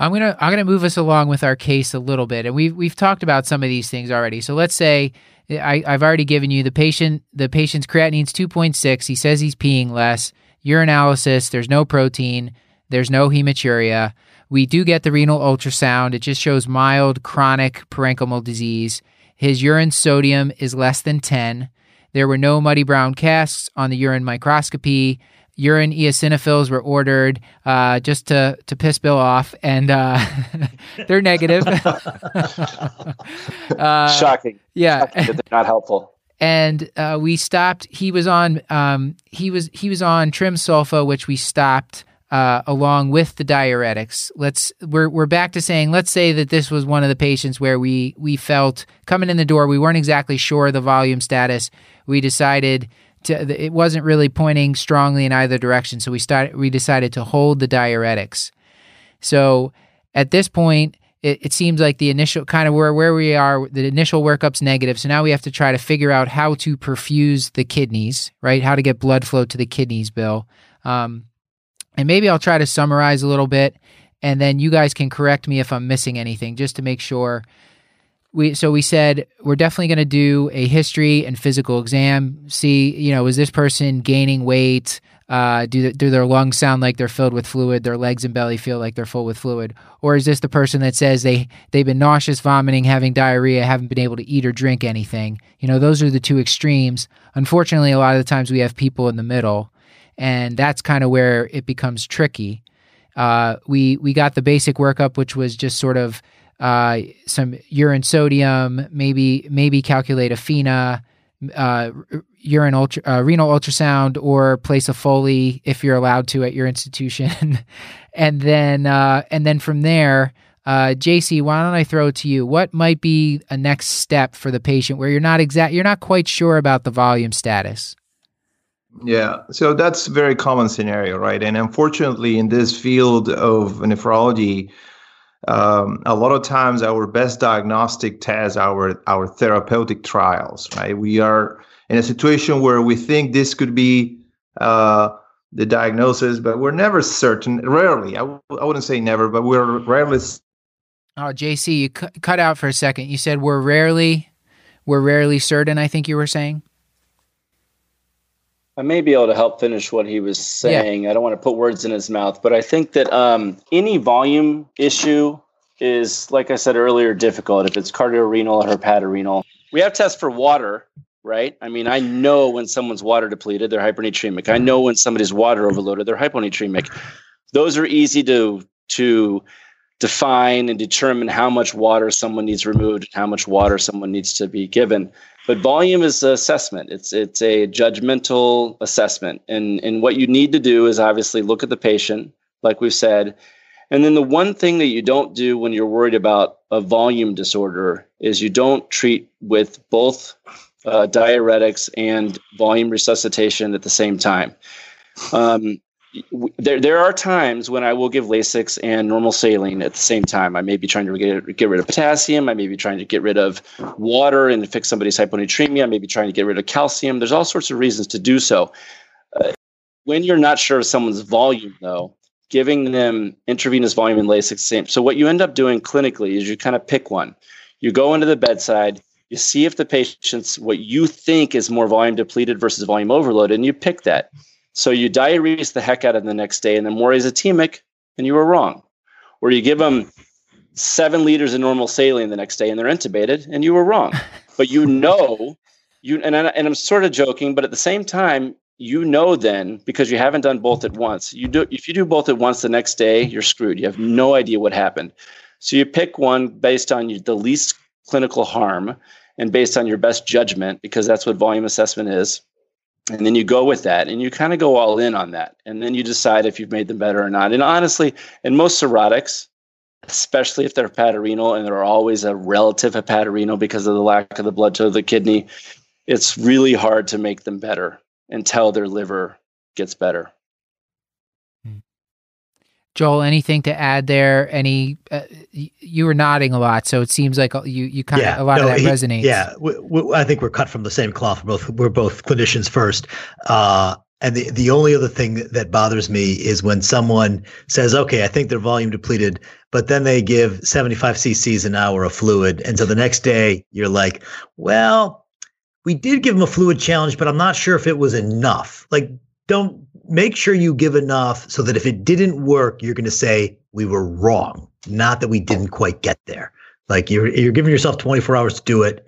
I'm gonna I'm gonna move us along with our case a little bit, and we've we've talked about some of these things already. So let's say I, I've already given you the patient the patient's creatinine's 2.6. He says he's peeing less. Urinalysis, there's no protein, there's no hematuria. We do get the renal ultrasound. It just shows mild chronic parenchymal disease. His urine sodium is less than 10. There were no muddy brown casts on the urine microscopy urine eosinophils were ordered uh, just to to piss Bill off, and uh, they're negative. uh, Shocking. yeah, Shocking they're not helpful. and uh, we stopped. He was on. Um, he was he was on trim sulfa, which we stopped. Uh, along with the diuretics, let's we're we're back to saying let's say that this was one of the patients where we we felt coming in the door we weren't exactly sure of the volume status. We decided to it wasn't really pointing strongly in either direction, so we started we decided to hold the diuretics. So at this point, it, it seems like the initial kind of where where we are, the initial workup's negative. So now we have to try to figure out how to perfuse the kidneys, right? How to get blood flow to the kidneys, Bill. Um, and maybe I'll try to summarize a little bit, and then you guys can correct me if I'm missing anything, just to make sure. We so we said we're definitely going to do a history and physical exam. See, you know, is this person gaining weight? Uh, do do their lungs sound like they're filled with fluid? Their legs and belly feel like they're full with fluid, or is this the person that says they they've been nauseous, vomiting, having diarrhea, haven't been able to eat or drink anything? You know, those are the two extremes. Unfortunately, a lot of the times we have people in the middle, and that's kind of where it becomes tricky. Uh, we we got the basic workup, which was just sort of uh, some urine sodium, maybe maybe calculate a FENA, uh, urine ultra, uh, renal ultrasound, or place a Foley if you're allowed to at your institution, and then uh, and then from there Uh, JC, why don't I throw it to you? What might be a next step for the patient where you're not exact, you're not quite sure about the volume status? Yeah, so that's very common scenario, right? And unfortunately, in this field of nephrology, um, a lot of times our best diagnostic tests our our therapeutic trials, right? We are in a situation where we think this could be uh, the diagnosis, but we're never certain. Rarely, I w- I wouldn't say never, but we're rarely. Oh, JC, you cu- cut out for a second. You said we're rarely, we're rarely certain. I think you were saying. I may be able to help finish what he was saying. Yeah. I don't want to put words in his mouth, but I think that um, any volume issue is, like I said earlier, difficult. If it's cardiorenal or hepatorenal, we have tests for water, right? I mean, I know when someone's water depleted, they're hypernatremic. I know when somebody's water overloaded, they're hyponatremic. Those are easy to to define and determine how much water someone needs removed, and how much water someone needs to be given. But volume is an assessment. It's it's a judgmental assessment. And and what you need to do is obviously look at the patient, like we've said. And then the one thing that you don't do when you're worried about a volume disorder is you don't treat with both uh, diuretics and volume resuscitation at the same time. Um, there there are times when I will give Lasix and normal saline at the same time. I may be trying to get, get rid of potassium. I may be trying to get rid of water and fix somebody's hyponatremia. I may be trying to get rid of calcium. There's all sorts of reasons to do so. Uh, when you're not sure of someone's volume, though, giving them intravenous volume and Lasix same. So what you end up doing clinically is you kind of pick one. You go into the bedside. You see if the patient's what you think is more volume depleted versus volume overloaded, and you pick that so you diurese the heck out of the next day, and then more azotemic, and you were wrong. Or you give them seven liters of normal saline the next day, and they're intubated, and you were wrong. But you know, you and I, and I'm sort of joking, but at the same time, you know then because you haven't done both at once. You do if you do both at once the next day, you're screwed. You have no idea what happened. So you pick one based on the least clinical harm and based on your best judgment because that's what volume assessment is and then you go with that and you kind of go all in on that. And then you decide if you've made them better or not. And honestly in most cirrhotics especially if they're hepatorenal and they're always a relative hepatorenal because of the lack of the blood to the kidney it's really hard to make them better until their liver gets better Joel, anything to add there? Any? Uh, you were nodding a lot, so it seems like you you kind yeah, of a lot no, of that he, resonates. Yeah, we, we, I think we're cut from the same cloth. We're both we're both clinicians first. Uh, and the, the only other thing that bothers me is when someone says, okay, I think they're volume depleted, but then they give 75 cc's an hour of fluid. And so the next day you're like, well, we did give them a fluid challenge, but I'm not sure if it was enough. Like, don't make sure you give enough so that if it didn't work, you're going to say we were wrong, not that we didn't quite get there. Like you're you're giving yourself 24 hours to do it.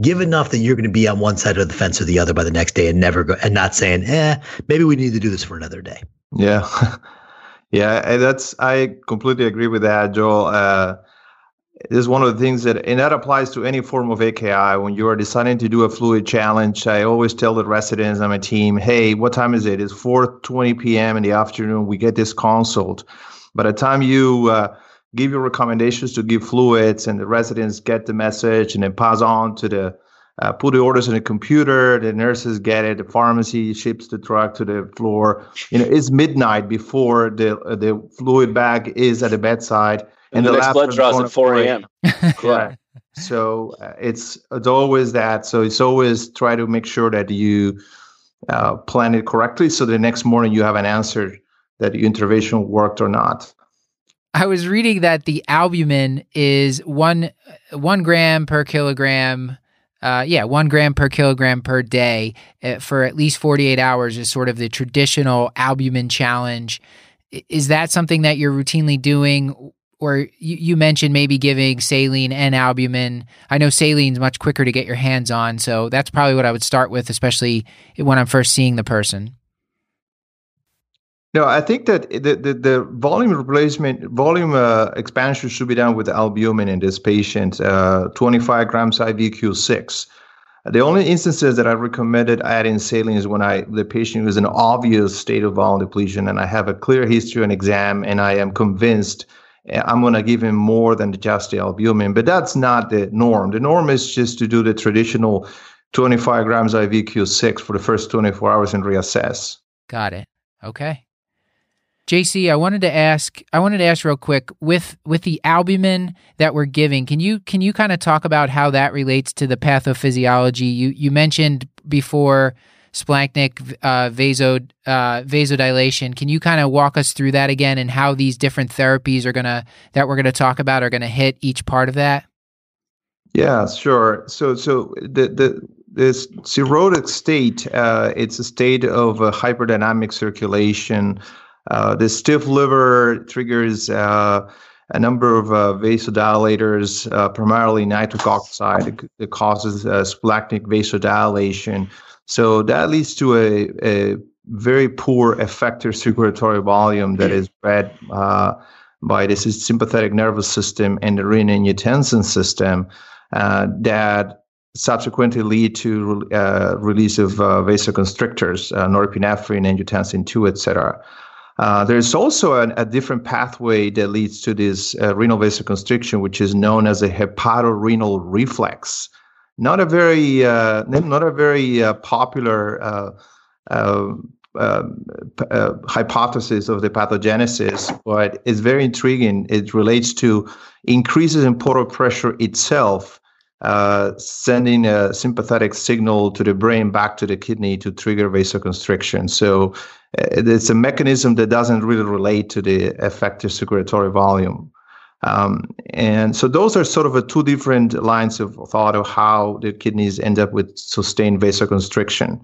Give enough that you're going to be on one side of the fence or the other by the next day, and never go and not saying, "eh, maybe we need to do this for another day." Yeah, yeah, that's I completely agree with that, Joel. Uh, this is one of the things that, and that applies to any form of AKI. When you are deciding to do a fluid challenge, I always tell the residents on my team, "Hey, what time is it? It's 4:20 p.m. in the afternoon. We get this consult. By the time you uh, give your recommendations to give fluids, and the residents get the message, and then pass on to the uh, put the orders in the computer. The nurses get it. The pharmacy ships the drug to the floor. You know, it's midnight before the the fluid bag is at the bedside." And, the, the next blood draws at 4 a.m. Correct. so uh, it's it's always that. So it's always try to make sure that you uh, plan it correctly, so the next morning you have an answer that your intervention worked or not. I was reading that the albumin is one one gram per kilogram. Uh, yeah, one gram per kilogram per day uh, for at least 48 hours is sort of the traditional albumin challenge. Is that something that you're routinely doing? Or you, you mentioned maybe giving saline and albumin. I know saline's much quicker to get your hands on, so that's probably what I would start with, especially when I'm first seeing the person. No, I think that the, the, the volume replacement, volume uh, expansion should be done with albumin in this patient, uh, 25 grams IVQ6. The only instances that I recommended adding saline is when I the patient was in obvious state of volume depletion and I have a clear history and exam and I am convinced Uh, I'm going to give him more than just the albumin. But that's not the norm. The norm is just to do the traditional 25 grams IV Q6 for the first 24 hours and reassess. Got it. Okay. JC, I wanted to ask I wanted to ask real quick with with the albumin that we're giving, can you can you kind of talk about how that relates to the pathophysiology? You you mentioned before splanchnic uh, uh, vasodilation. Can you kind of walk us through that again and how these different therapies are gonna that we're gonna talk about are gonna hit each part of that? Yeah, sure. So so the the this cirrhotic state, uh, it's a state of uh, hyperdynamic circulation. Uh, the stiff liver triggers uh, a number of uh, vasodilators, uh, primarily nitric oxide, that causes splanchnic vasodilation. So that leads to a, a very poor effective circulatory volume that is read by the sympathetic nervous system and the renin-angiotensin system that subsequently lead to uh, release of uh, vasoconstrictors, uh, norepinephrine, angiotensin 2, etc. Uh, there's also an, a different pathway that leads to this uh, renal vasoconstriction, which is known as a hepatorenal reflex. Not a very, uh, not a very popular hypothesis of the pathogenesis, but it's very intriguing. It relates to increases in portal pressure itself uh, sending a sympathetic signal to the brain back to the kidney to trigger vasoconstriction. So uh, it's a mechanism that doesn't really relate to the effective circulatory volume. Um, and so those are sort of two different lines of thought of how the kidneys end up with sustained vasoconstriction.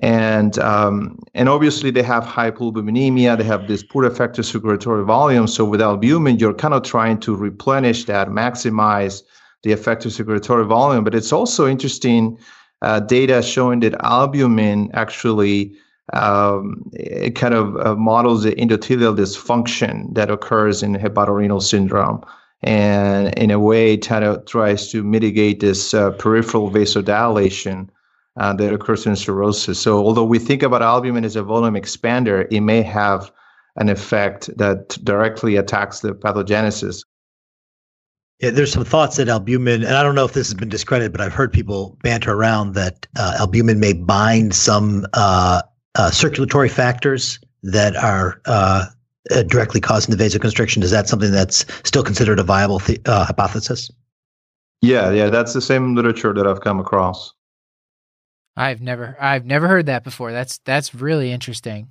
And um, and obviously they have hypoalbuminemia, they have this poor effective circulatory volume. So with albumin, you're kind of trying to replenish that, maximize the effective circulatory volume. But it's also interesting uh, data showing that albumin actually um, it kind of uh, models the endothelial dysfunction that occurs in hepatorenal syndrome. And in a way, kind of tries to mitigate this uh, peripheral vasodilation uh, that occurs in cirrhosis. So, although we think about albumin as a volume expander, it may have an effect that directly attacks the pathogenesis. Yeah, there's some thoughts that albumin, and I don't know if this has been discredited, but I've heard people banter around that uh, albumin may bind some uh, uh, circulatory factors that are uh, uh, directly causing the vasoconstriction. Is that something that's still considered a viable th- uh, hypothesis? Yeah, yeah, that's the same literature that I've come across. I've never, I've never heard that before. That's that's really interesting.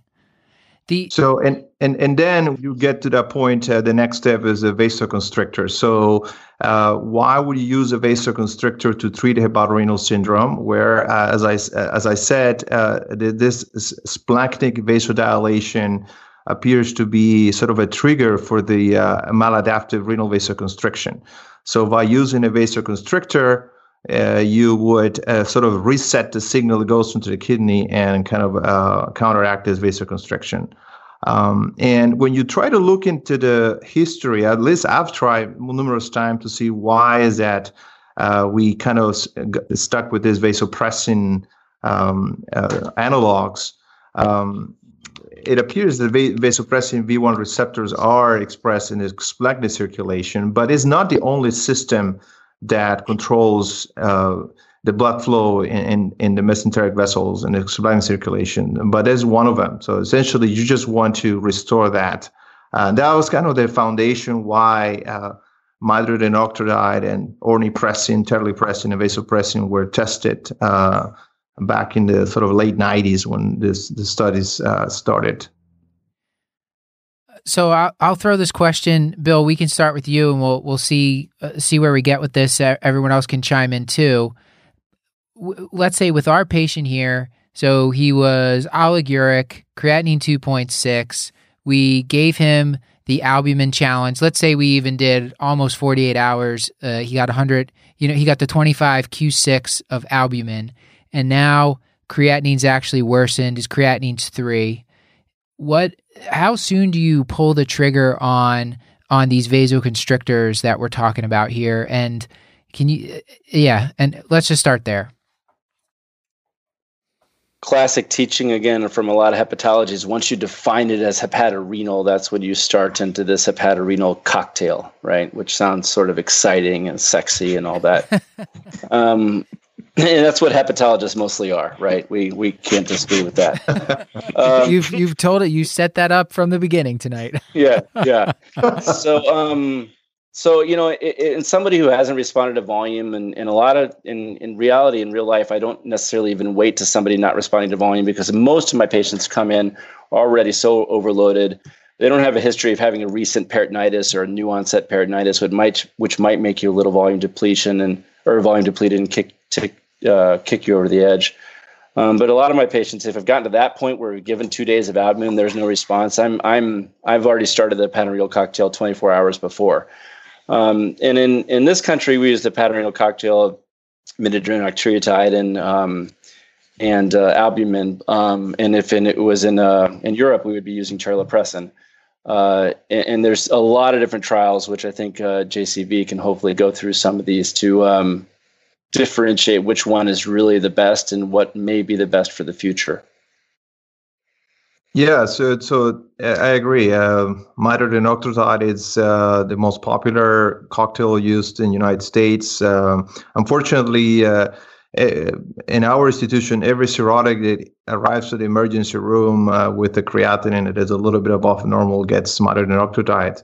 The so and and and then you get to that point. Uh, the next step is a vasoconstrictor. So uh, why would you use a vasoconstrictor to treat hepatorenal syndrome, where, uh, as I as I said, uh, this splanchnic vasodilation appears to be sort of a trigger for the uh, maladaptive renal vasoconstriction. So by using a vasoconstrictor, uh, you would uh, sort of reset the signal that goes into the kidney and kind of uh, counteract this vasoconstriction. Um, and when you try to look into the history, at least I've tried numerous times to see why is that uh, we kind of stuck with this vasopressin um, uh, analogs. Um, it appears that vasopressin V1 receptors are expressed in the splanchnic circulation, but it's not the only system that controls uh, the blood flow in, in, in, the mesenteric vessels and the splanchnic circulation, but there's one of them. So essentially, you just want to restore that. Uh, that was kind of the foundation why uh, midodrine octreotide and ornipressin, terlipressin, and vasopressin were tested uh, back in the sort of late 90s when this the studies uh, started so I'll, I'll, throw this question, Bill. We can start with you, and we'll we'll see uh, see where we get with this. Uh, everyone else can chime in too. W- let's say with our patient here, so he was oliguric, creatinine two point six. We gave him the albumin challenge. Let's say we even did almost forty eight hours. Uh, he got hundred. You know, he got the twenty five Q six of albumin, and now creatinine's actually worsened. His creatinine's three. What how soon do you pull the trigger on on these vasoconstrictors that we're talking about here and can you yeah and let's just start there classic teaching again from a lot of hepatologies. Once you define it as hepatorenal, that's when you start into this hepatorenal cocktail, right? Which sounds sort of exciting and sexy and all that. um, and that's what hepatologists mostly are, right? We we can't disagree with that. Um, you've you've told it. You set that up from the beginning tonight. yeah, yeah. So um, so you know, in somebody who hasn't responded to volume, and, and a lot of in in reality, in real life, I don't necessarily even wait to somebody not responding to volume because most of my patients come in already so overloaded. They don't have a history of having a recent peritonitis or a new onset peritonitis, which might which might make you a little volume depletion and or volume depleted and kick tick, uh, kick you over the edge. Um, but a lot of my patients, if I've gotten to that point where given two days of admin, there's no response. I'm I'm I've already started the panoreal cocktail 24 hours before. Um, and in, in this country, we use the hepatorenal cocktail of midodrine and um, and uh, albumin. Um, and if in, it was in uh, in Europe, we would be using terlipressin. Uh, and, and, there's a lot of different trials, which I think uh, JCV can hopefully go through some of these to um, differentiate which one is really the best and what may be the best for the future. Yeah, so so I agree. Uh, Midodrine octreotide is uh, the most popular cocktail used in the United States. Um, unfortunately, uh, eh, in our institution, every cirrhotic that arrives to the emergency room uh, with a creatinine that is a little bit above normal gets Midodrine octreotide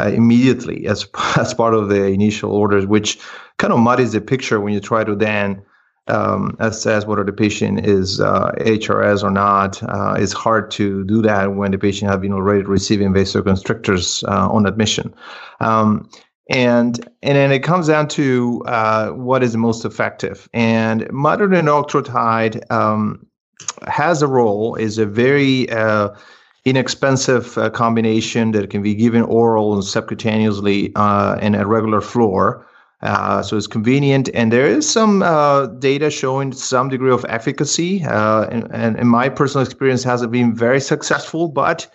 uh, immediately as as part of the initial orders, which kind of muddies the picture when you try to then um, assess whether the patient is uh, HRS or not. Uh, it's hard to do that when the patient have been already receiving vasoconstrictors uh, on admission. Um, and and then it comes down to uh, what is most effective. And Midodrine octreotide um, has a role. is a very uh, inexpensive uh, combination that can be given oral and subcutaneously in a regular floor. Uh, so it's convenient, and there is some uh, data showing some degree of efficacy. Uh, and, and, in my personal experience, hasn't been very successful, but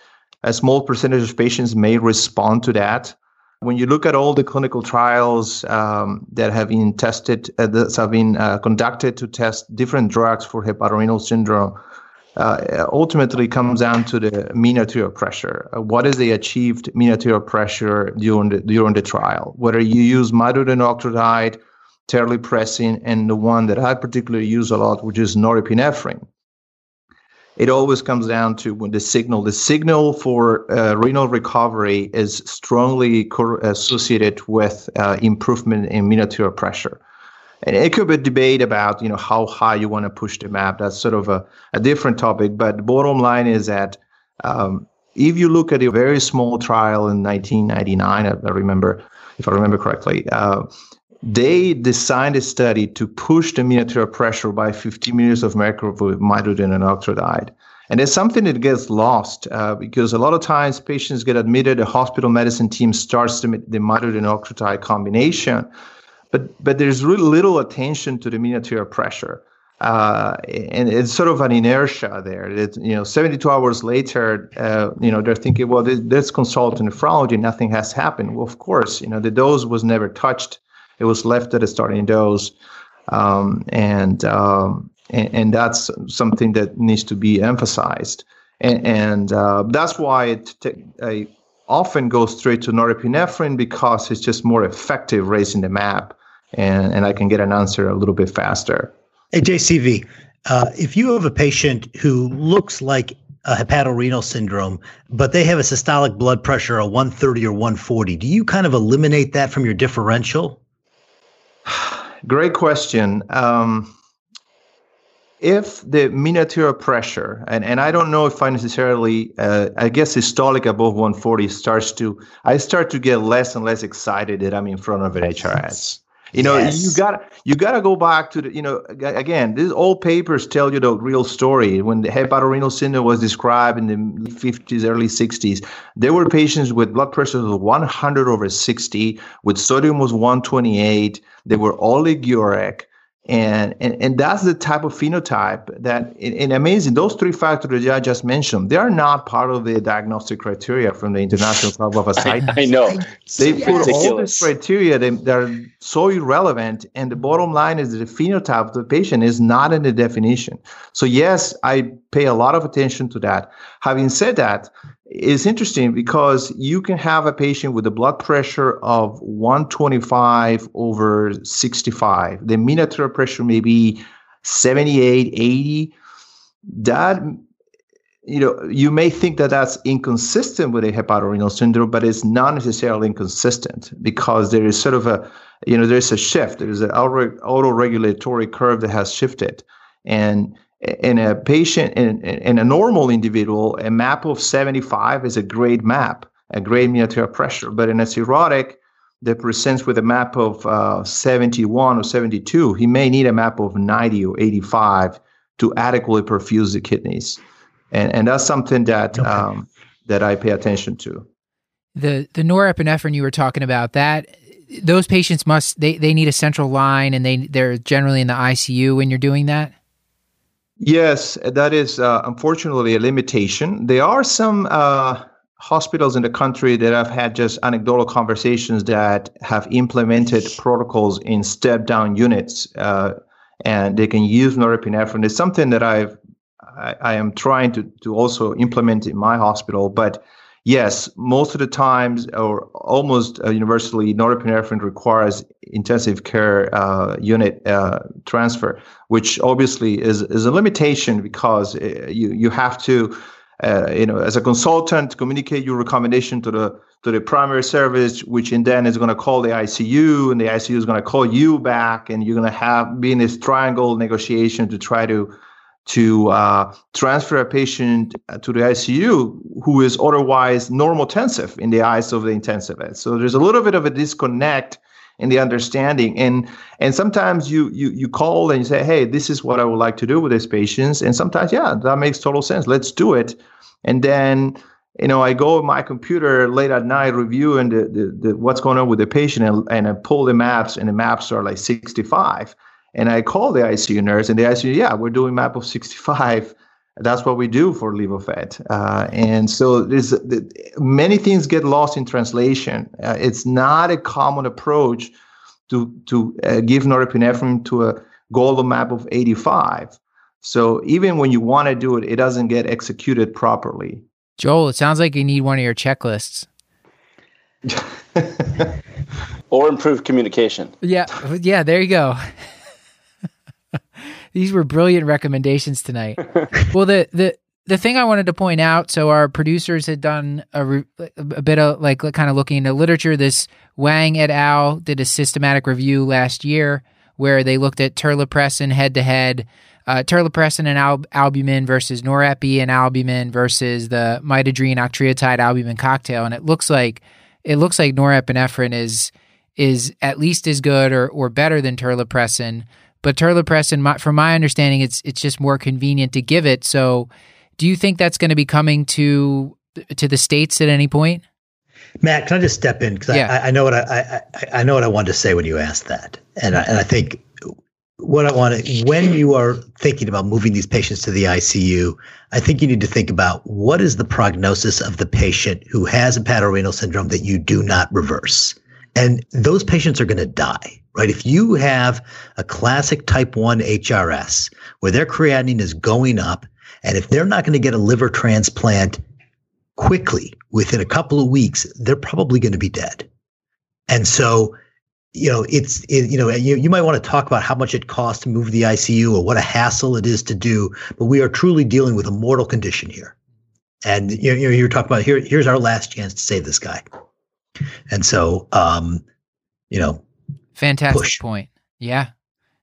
a small percentage of patients may respond to that. When you look at all the clinical trials um, that have been tested, uh, that have been uh, conducted to test different drugs for hepatorenal syndrome, uh, ultimately comes down to the mean arterial pressure. Uh, what is the achieved mean arterial pressure during the, during the trial? Whether you use midodrine octreotide, terlipressin, and the one that I particularly use a lot, which is norepinephrine. It always comes down to when the signal, the signal for uh, renal recovery is strongly co- associated with uh, improvement in mean arterial pressure. And it could be a debate about, you know, how high you want to push the map. That's sort of a, a different topic. But the bottom line is that um, if you look at a very small trial in 1999, I, remember, if I remember correctly, uh, they designed a study to push the mean arterial pressure by 50 meters of mercury with midodrine and octreotide. And it's something that gets lost uh, because a lot of times patients get admitted, the hospital medicine team starts the, the midodrine and combination but but there's really little attention to the mean arterial pressure. Uh, and it's sort of an inertia there. That you know, 72 hours later, uh, you know, they're thinking, well, this, this consult nephrology, nothing has happened. Well, of course, you know, the dose was never touched; it was left at a starting dose, um, and, um, and, and that's something that needs to be emphasized. And, and uh, that's why it t- I often go straight to norepinephrine because it's just more effective raising the map and, and I can get an answer a little bit faster. Hey, JCV, uh, if you have a patient who looks like a hepatorenal syndrome, but they have a systolic blood pressure of 130 or 140, do you kind of eliminate that from your differential? Great question. Um, if the arterial pressure, and, and I don't know if I necessarily, uh, I guess systolic above 140 starts to, I start to get less and less excited that I'm in front of an HRS. You know, yes. you got you got to go back to the. You know, again, these old papers tell you the real story. When the hepatorenal syndrome was described in the 50s, early 60s, there were patients with blood pressure of 100 over 60, with sodium was 128. They were oliguric, And, and, and that's the type of phenotype that, and amazing, those three factors that I just mentioned, they are not part of the diagnostic criteria from the International Club of Ascites. I, I know. They put all these criteria that, that are so irrelevant. And the bottom line is that the phenotype of the patient is not in the definition. So, yes, I pay a lot of attention to that. Having said that, it's interesting because you can have a patient with a blood pressure of 125 over 65. The mean arterial pressure may be 78, 80. That you know, you may think that that's inconsistent with a hepatorenal syndrome, but it's not necessarily inconsistent because there is sort of a, you know, there's a shift. There's an auto-regulatory curve that has shifted, and in a patient in, in a normal individual a map of 75 is a great map a great mean arterial pressure. But in a cirrhotic that presents with a map of uh, 71 or 72 he may need a map of 90 or 85 to adequately perfuse the kidneys. And and that's something that okay. um, that i pay attention to. The the norepinephrine you were talking about that those patients must they, they need a central line and they they're generally in the icu when you're doing that Yes, that is uh, unfortunately a limitation. There are some uh, hospitals in the country that have had just anecdotal conversations that have implemented protocols in step down units, uh, and they can use norepinephrine. It's something that I've I, I am trying to to also implement in my hospital, but yes, most of the times, or almost uh, universally, norepinephrine requires intensive care uh, unit uh, transfer, which obviously is is a limitation because uh, you you have to. Uh, you know, as a consultant, communicate your recommendation to the to the primary service, which in then is going to call the ICU, and the ICU is going to call you back, and you're going to have be in this triangle negotiation to try to to uh, transfer a patient to the ICU who is otherwise normotensive in the eyes of the intensivist. So there's a little bit of a disconnect in the understanding, and and sometimes you you you call and you say, hey, this is what I would like to do with these patients, and sometimes yeah, that makes total sense. Let's do it, and then. You know, I go on my computer late at night reviewing the, the, the what's going on with the patient, and, and I pull the maps, and the maps are like 65 and I call the ICU nurse, and the ICU, yeah, we're doing map of 65. That's what we do for Levophed. Uh, and so there's many things get lost in translation. Uh, it's not a common approach to to uh, give norepinephrine to a golden map of 85. So even when you want to do it, it doesn't get executed properly. Joel, it sounds like you need one of your checklists. or improved communication. Yeah, yeah, there you go. These were brilliant recommendations tonight. well, the the the thing I wanted to point out, so our producers had done a, a bit of like kind of looking into literature. This Wang et al. did a systematic review last year where they looked at terlipressin head to head, uh, terlipressin and al- albumin versus norepi and albumin versus the midodrine octreotide albumin cocktail, and it looks like it looks like norepinephrine is is at least as good or or better than terlipressin. But terlipressin, from my understanding, it's it's just more convenient to give it. So, do you think that's going to be coming to to the states at any point? Matt, can I just step in because yeah. I, I, know what I, I, I know what I wanted to say when you asked that, and I, and I think what I want to when you are thinking about moving these patients to the ICU, I think you need to think about what is the prognosis of the patient who has a hepatorenal syndrome that you do not reverse, and those patients are going to die right? If you have a classic type 1 HRS where their creatinine is going up, and if they're not going to get a liver transplant quickly within a couple of weeks, they're probably going to be dead. And so, you know, it's, it, you know, you, you might want to talk about how much it costs to move the ICU or what a hassle it is to do, but we are truly dealing with a mortal condition here. And you know, you're talking about here, here's our last chance to save this guy. And so, um, you know, Fantastic push. point. Yeah.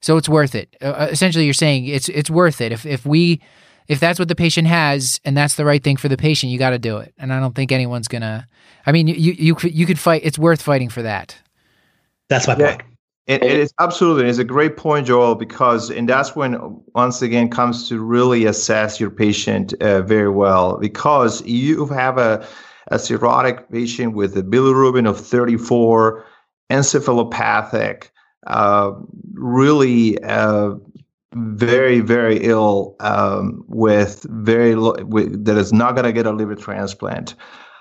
So it's worth it. Uh, uh, essentially, you're saying it's it's worth it. If if we if that's what the patient has and that's the right thing for the patient, you got to do it. And I don't think anyone's gonna. I mean, you you you could fight. It's worth fighting for that. That's my point. It, it is absolutely it's a great point, Joel, because and that's when once again comes to really assess your patient uh, very well because you have a a cirrhotic patient with a bilirubin of 34 encephalopathic, uh, really uh, very very ill um, with very lo- with, that is not going to get a liver transplant.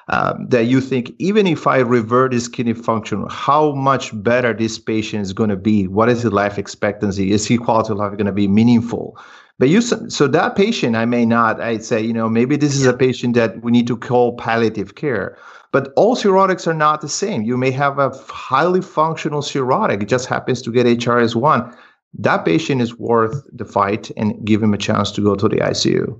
Um, that you think even if I revert his kidney function, how much better this patient is going to be? What is his life expectancy? Is his quality of life going to be meaningful? But you so that patient, I may not. I'd say you know maybe this is a patient that we need to call palliative care. But all cirrhotics are not the same. You may have a highly functional cirrhotic; it just happens to get HRS1. That patient is worth the fight and give him a chance to go to the ICU.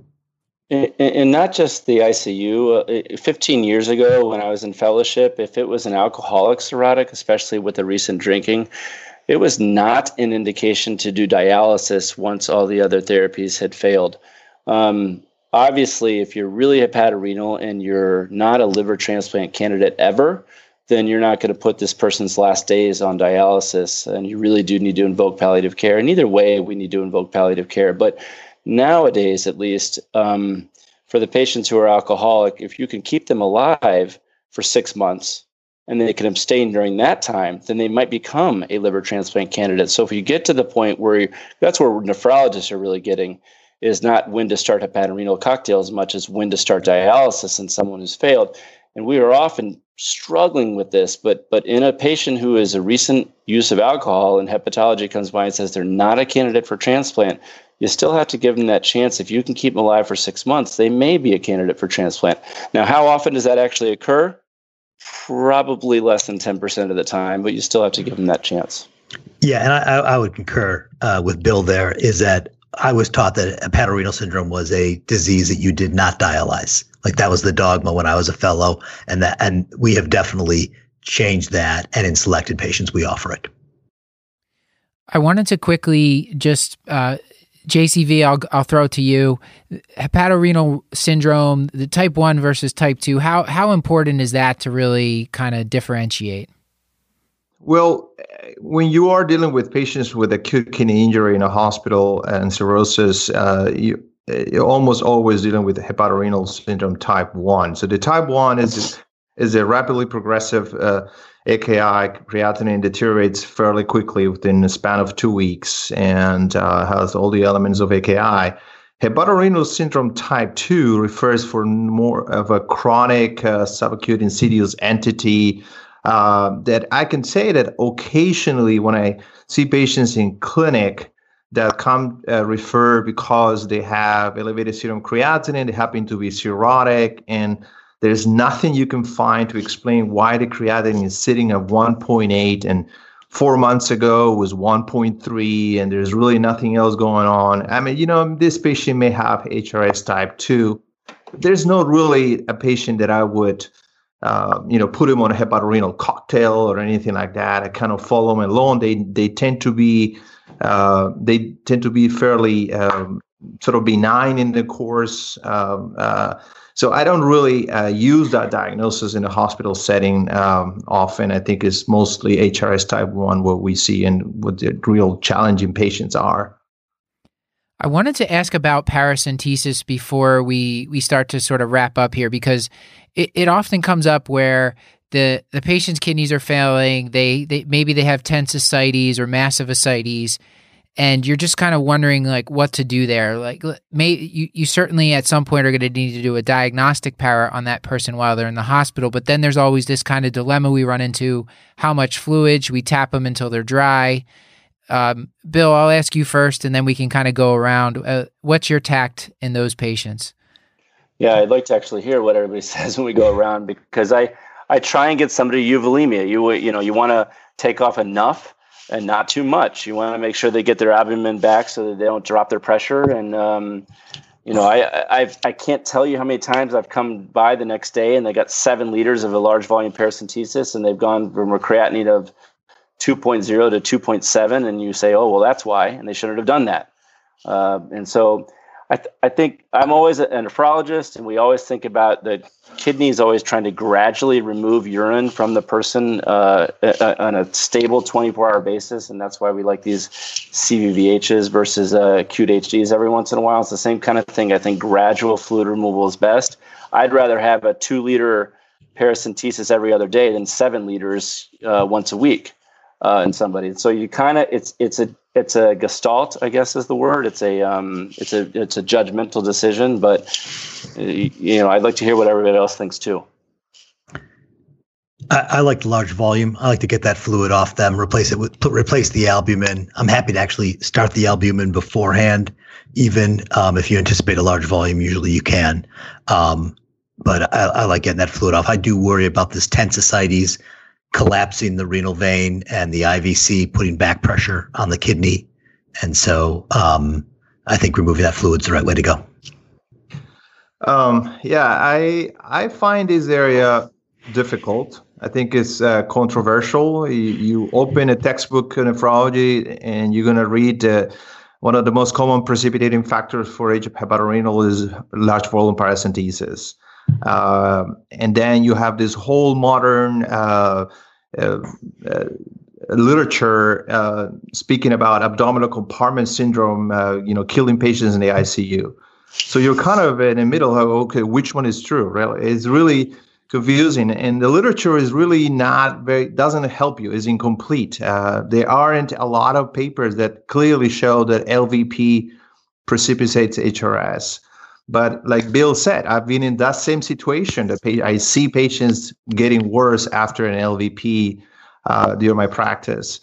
And not just the ICU. Uh, 15 years ago, when I was in fellowship, if it was an alcoholic cirrhotic, especially with the recent drinking, it was not an indication to do dialysis once all the other therapies had failed. Um, obviously, if you're really hepatorenal and you're not a liver transplant candidate ever, then you're not going to put this person's last days on dialysis. And you really do need to invoke palliative care. And either way, we need to invoke palliative care. But nowadays, at least, um, for the patients who are alcoholic, if you can keep them alive for six months and they can abstain during that time, then they might become a liver transplant candidate. So if you get to the point where you, that's where nephrologists are really getting is not when to start a hepatorenal cocktail as much as when to start dialysis in someone who's failed. And we are often struggling with this, but but in a patient who is a recent use of alcohol and hepatology comes by and says they're not a candidate for transplant, you still have to give them that chance. If you can keep them alive for six months, they may be a candidate for transplant. Now, how often does that actually occur? Probably less than 10% of the time, but you still have to give them that chance. Yeah, and I, I would concur uh, with Bill there is that I was taught that hepatorenal syndrome was a disease that you did not dialyze. Like that was the dogma when I was a fellow, and that and we have definitely changed that. And in selected patients, we offer it. I wanted to quickly just uh, JCV, I'll, I'll throw it to you. Hepatorenal syndrome, the type 1 versus type 2, how, how important is that to really kind of differentiate? Well, when you are dealing with patients with acute kidney injury in a hospital and cirrhosis, uh, you, you're almost always dealing with hepatorenal syndrome type 1. So the type 1 is, is a rapidly progressive uh, AKI creatinine deteriorates fairly quickly within the span of two weeks and uh, has all the elements of AKI. Hepatorenal syndrome type 2 refers for more of a chronic uh, subacute insidious entity uh, that I can say that occasionally when I see patients in clinic that come uh, refer because they have elevated serum creatinine, they happen to be cirrhotic, and there's nothing you can find to explain why the creatinine is sitting at 1.8 and four months ago was 1.3 and there's really nothing else going on. I mean, you know, this patient may have HRS type 2. There's not really a patient that I would, uh, you know, put him on a hepatorenal cocktail or anything like that. I kind of follow them alone. They they tend to be uh, they tend to be fairly um, sort of benign in the course. Um, uh, so I don't really uh, use that diagnosis in a hospital setting um, often. I think it's mostly HRS type 1 what we see and what the real challenging patients are. I wanted to ask about paracentesis before we, we start to sort of wrap up here because it, it often comes up where the, the patient's kidneys are failing. They, they maybe they have tense ascites or massive ascites and you're just kind of wondering like what to do there. Like may you, you certainly at some point are going to need to do a diagnostic power on that person while they're in the hospital but then there's always this kind of dilemma we run into. How much fluid we tap them until they're dry. Um, bill i'll ask you first and then we can kind of go around. Uh, what's your tact in those patients yeah i'd like to actually hear what everybody says when we go around because i i try and get somebody euvolemia you you know you want to take off enough and not too much. You want to make sure they get their abdomen back so that they don't drop their pressure. And um, you know, I I've, I can't tell you how many times I've come by the next day and they got seven liters of a large volume paracentesis and they've gone from a creatinine of 2.0 to 2.7, and you say, oh well, that's why, and they shouldn't have done that. Uh, and so I, th- I think I'm always a nephrologist, and we always think about the kidneys always trying to gradually remove urine from the person uh, on a stable 24 hour basis. And that's why we like these CVVHs versus uh, acute HDs every once in a while. It's the same kind of thing. I think gradual fluid removal is best. I'd rather have a two liter paracentesis every other day than seven liters uh, once a week. uh, in somebody. So you kind of it's it's a it's a gestalt, I guess is the word. It's a um, it's a it's a judgmental decision, but you know I'd like to hear what everybody else thinks too. I, I, like the large volume. I like to get that fluid off them, replace it with replace the albumin. I'm happy to actually start the albumin beforehand, even um, if you anticipate a large volume. Usually you can, um, but I, I, like getting that fluid off. I do worry about this tense ascites collapsing the renal vein and the IVC putting back pressure on the kidney, and so um, I think removing that fluid is the right way to go. Um, yeah, I I find this area difficult. I think it's uh, controversial. You, you, open a textbook in nephrology and you're going to read uh, one of the most common precipitating factors for age of hepatorenal is large volume paracentesis. Uh, and then you have this whole modern uh, uh, uh, literature speaking about abdominal compartment syndrome, you know, killing patients in the ICU. So you're kind of in the middle of okay, which one is true? Right? It's really confusing and the literature is really not very doesn't help you is incomplete uh, there aren't a lot of papers that clearly show that lvp precipitates hrs but like bill said i've been in that same situation that i see patients getting worse after an lvp uh, during my practice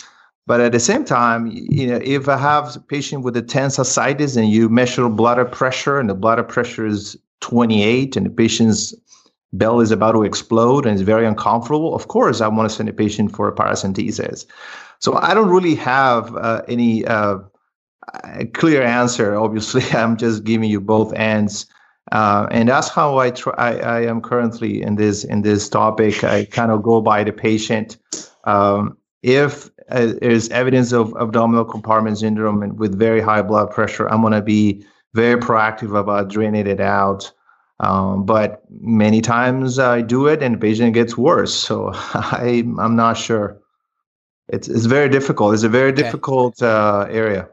but at the same time you know if i have a patient with a tense ascites and you measure blood pressure and the blood pressure is 28 and the patient's bell is about to explode and it's very uncomfortable, of course, I want to send a patient for a paracentesis. So I don't really have uh, any uh, clear answer. Obviously, I'm just giving you both ends. Uh, and that's how I try. I, I, am currently in this in this topic. I kind of go by the patient. Um, if uh, there's evidence of abdominal compartment syndrome and with very high blood pressure, I'm going to be very proactive about draining it out. Um, but many times I do it and the patient gets worse. So I, I'm not sure. It's, it's very difficult. It's a very okay. difficult uh, area.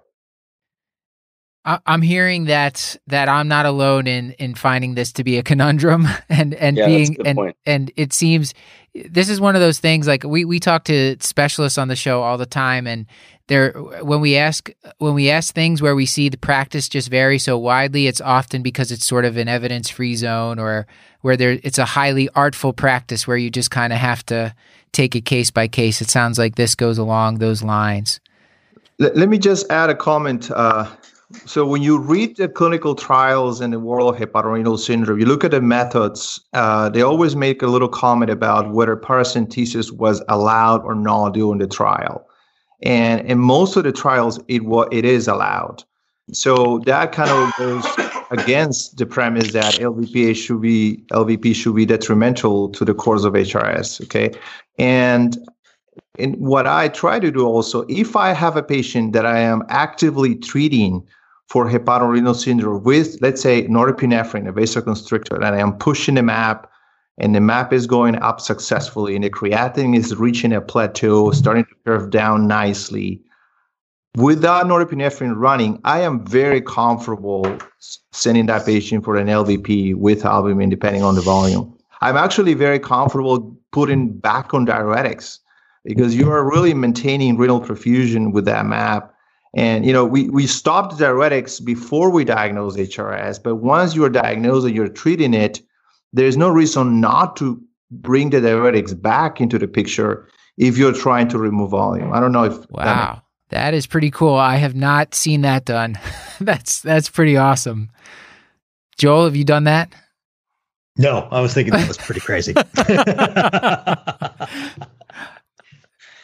I'm hearing that that I'm not alone in in finding this to be a conundrum and and yeah, being and point. and it seems this is one of those things like we we talk to specialists on the show all the time and there when we ask when we ask things where we see the practice just vary so widely it's often because it's sort of an evidence free zone or where there it's a highly artful practice where you just kind of have to take it case by case it sounds like this goes along those lines let, let me just add a comment uh, so when you read the clinical trials in the world of hepatorenal syndrome, you look at the methods. Uh, they always make a little comment about whether paracentesis was allowed or not during the trial and in most of the trials it what it is allowed so that kind of goes against the premise that lvpa should be lvp should be detrimental to the course of hrs okay and in what i try to do also if i have a patient that i am actively treating for hepatorenal syndrome with let's say norepinephrine a vasoconstrictor and i am pushing the map and the map is going up successfully and the creatinine is reaching a plateau starting to curve down nicely. Without norepinephrine running i am very comfortable sending that patient for an lvp with albumin depending on the volume. I'm actually very comfortable putting back on diuretics because you are really maintaining renal perfusion with that map and you know we, we stopped diuretics before we diagnosed hrs but once you're diagnosed and you're treating it there's no reason not to bring the diuretics back into the picture if you're trying to remove volume. I don't know if wow. That, that is pretty cool. I have not seen that done. that's that's pretty awesome. Joel, have you done that? No, I was thinking that was pretty crazy.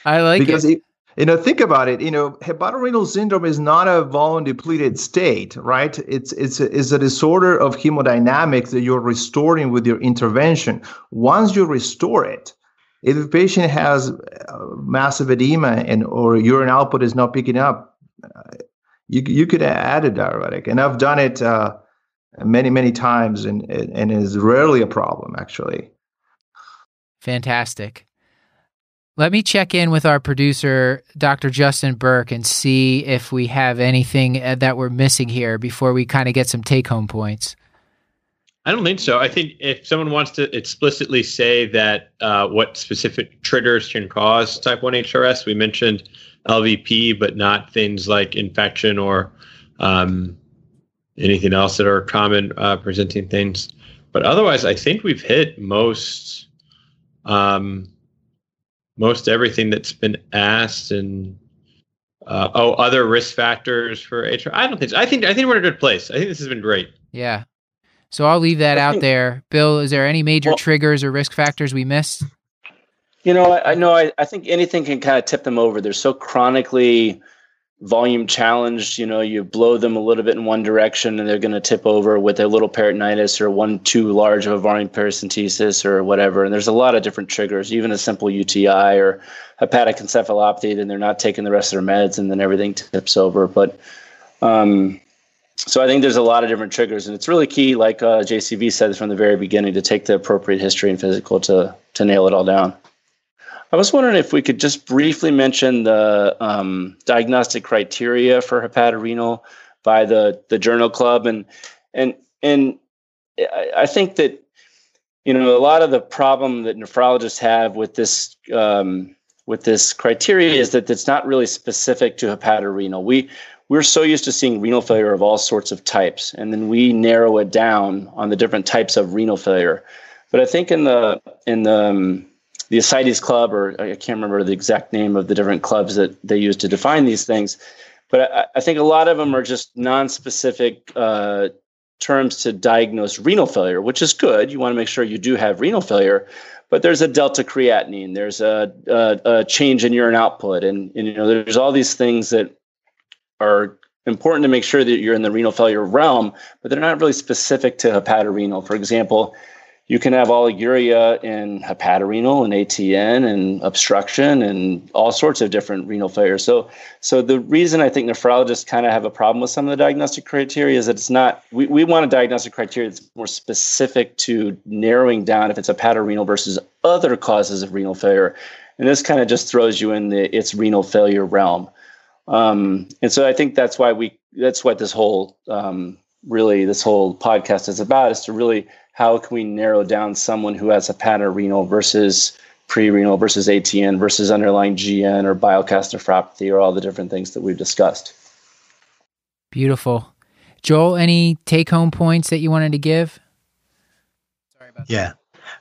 I like because it. it you know think about it. You know hepatorenal syndrome is not a volume depleted state right? It's it's a, it's a disorder of hemodynamics that you're restoring with your intervention. Once you restore it if a patient has uh, massive edema and or urine output is not picking up uh, you, you could add a diuretic. And i've done it uh, many many times and and is rarely a problem actually. Fantastic let me check in with our producer, Dr. Justin Berk, and see if we have anything uh, that we're missing here before we kind of get some take home points. I don't think so. I think if someone wants to explicitly say that uh, what specific triggers can cause type 1 HRS, we mentioned LVP, but not things like infection or um, anything else that are common uh, presenting things. But otherwise, I think we've hit most um, most everything that's been asked and uh, oh, other risk factors for HR. I don't think so. I think I think we're in a good place. I think this has been great. Yeah. So I'll leave that I out think- there. Bill, is there any major Well- triggers or risk factors we missed? You know, I, I know. I, I think anything can kind of tip them over. They're so chronically volume challenged. You know, you blow them a little bit in one direction, and they're going to tip over with a little peritonitis or one too large of a volume paracentesis or whatever. And there's a lot of different triggers, even a simple UTI or hepatic encephalopathy. Then they're not taking the rest of their meds, and then everything tips over. But um, so I think there's a lot of different triggers, and it's really key, like uh, JCV said from the very beginning, to take the appropriate history and physical to to nail it all down. I was wondering if we could just briefly mention the um, diagnostic criteria for hepatorenal by the the Journal Club, and and and I, think that you know a lot of the problem that nephrologists have with this um, with this criteria is that it's not really specific to hepatorenal. We we're so used to seeing renal failure of all sorts of types, and then we narrow it down on the different types of renal failure. But I think in the in the um, the ascites club, or I can't remember the exact name of the different clubs that they use to define these things, but I, I think a lot of them are just non-specific uh, terms to diagnose renal failure, which is good. You want to make sure you do have renal failure, but there's a delta creatinine, there's a, a, a change in urine output, and, and you know there's all these things that are important to make sure that you're in the renal failure realm, but they're not really specific to hepatorenal. For example, you can have oliguria in hepatorenal and ATN and obstruction and all sorts of different renal failures. So, so the reason I think nephrologists kind of have a problem with some of the diagnostic criteria is that it's not. We, we want a diagnostic criteria that's more specific to narrowing down if it's a hepatorenal versus other causes of renal failure, and this kind of just throws you in the it's renal failure realm. Um, and so I think that's why we that's what this whole um, really this whole podcast is about is to really how can we narrow down someone who has a pattern hepatorenal versus pre-renal versus ATN versus underlying GN or bile cast nephropathy or all the different things that we've discussed. Beautiful. Joel, any take home points that you wanted to give? Sorry about yeah.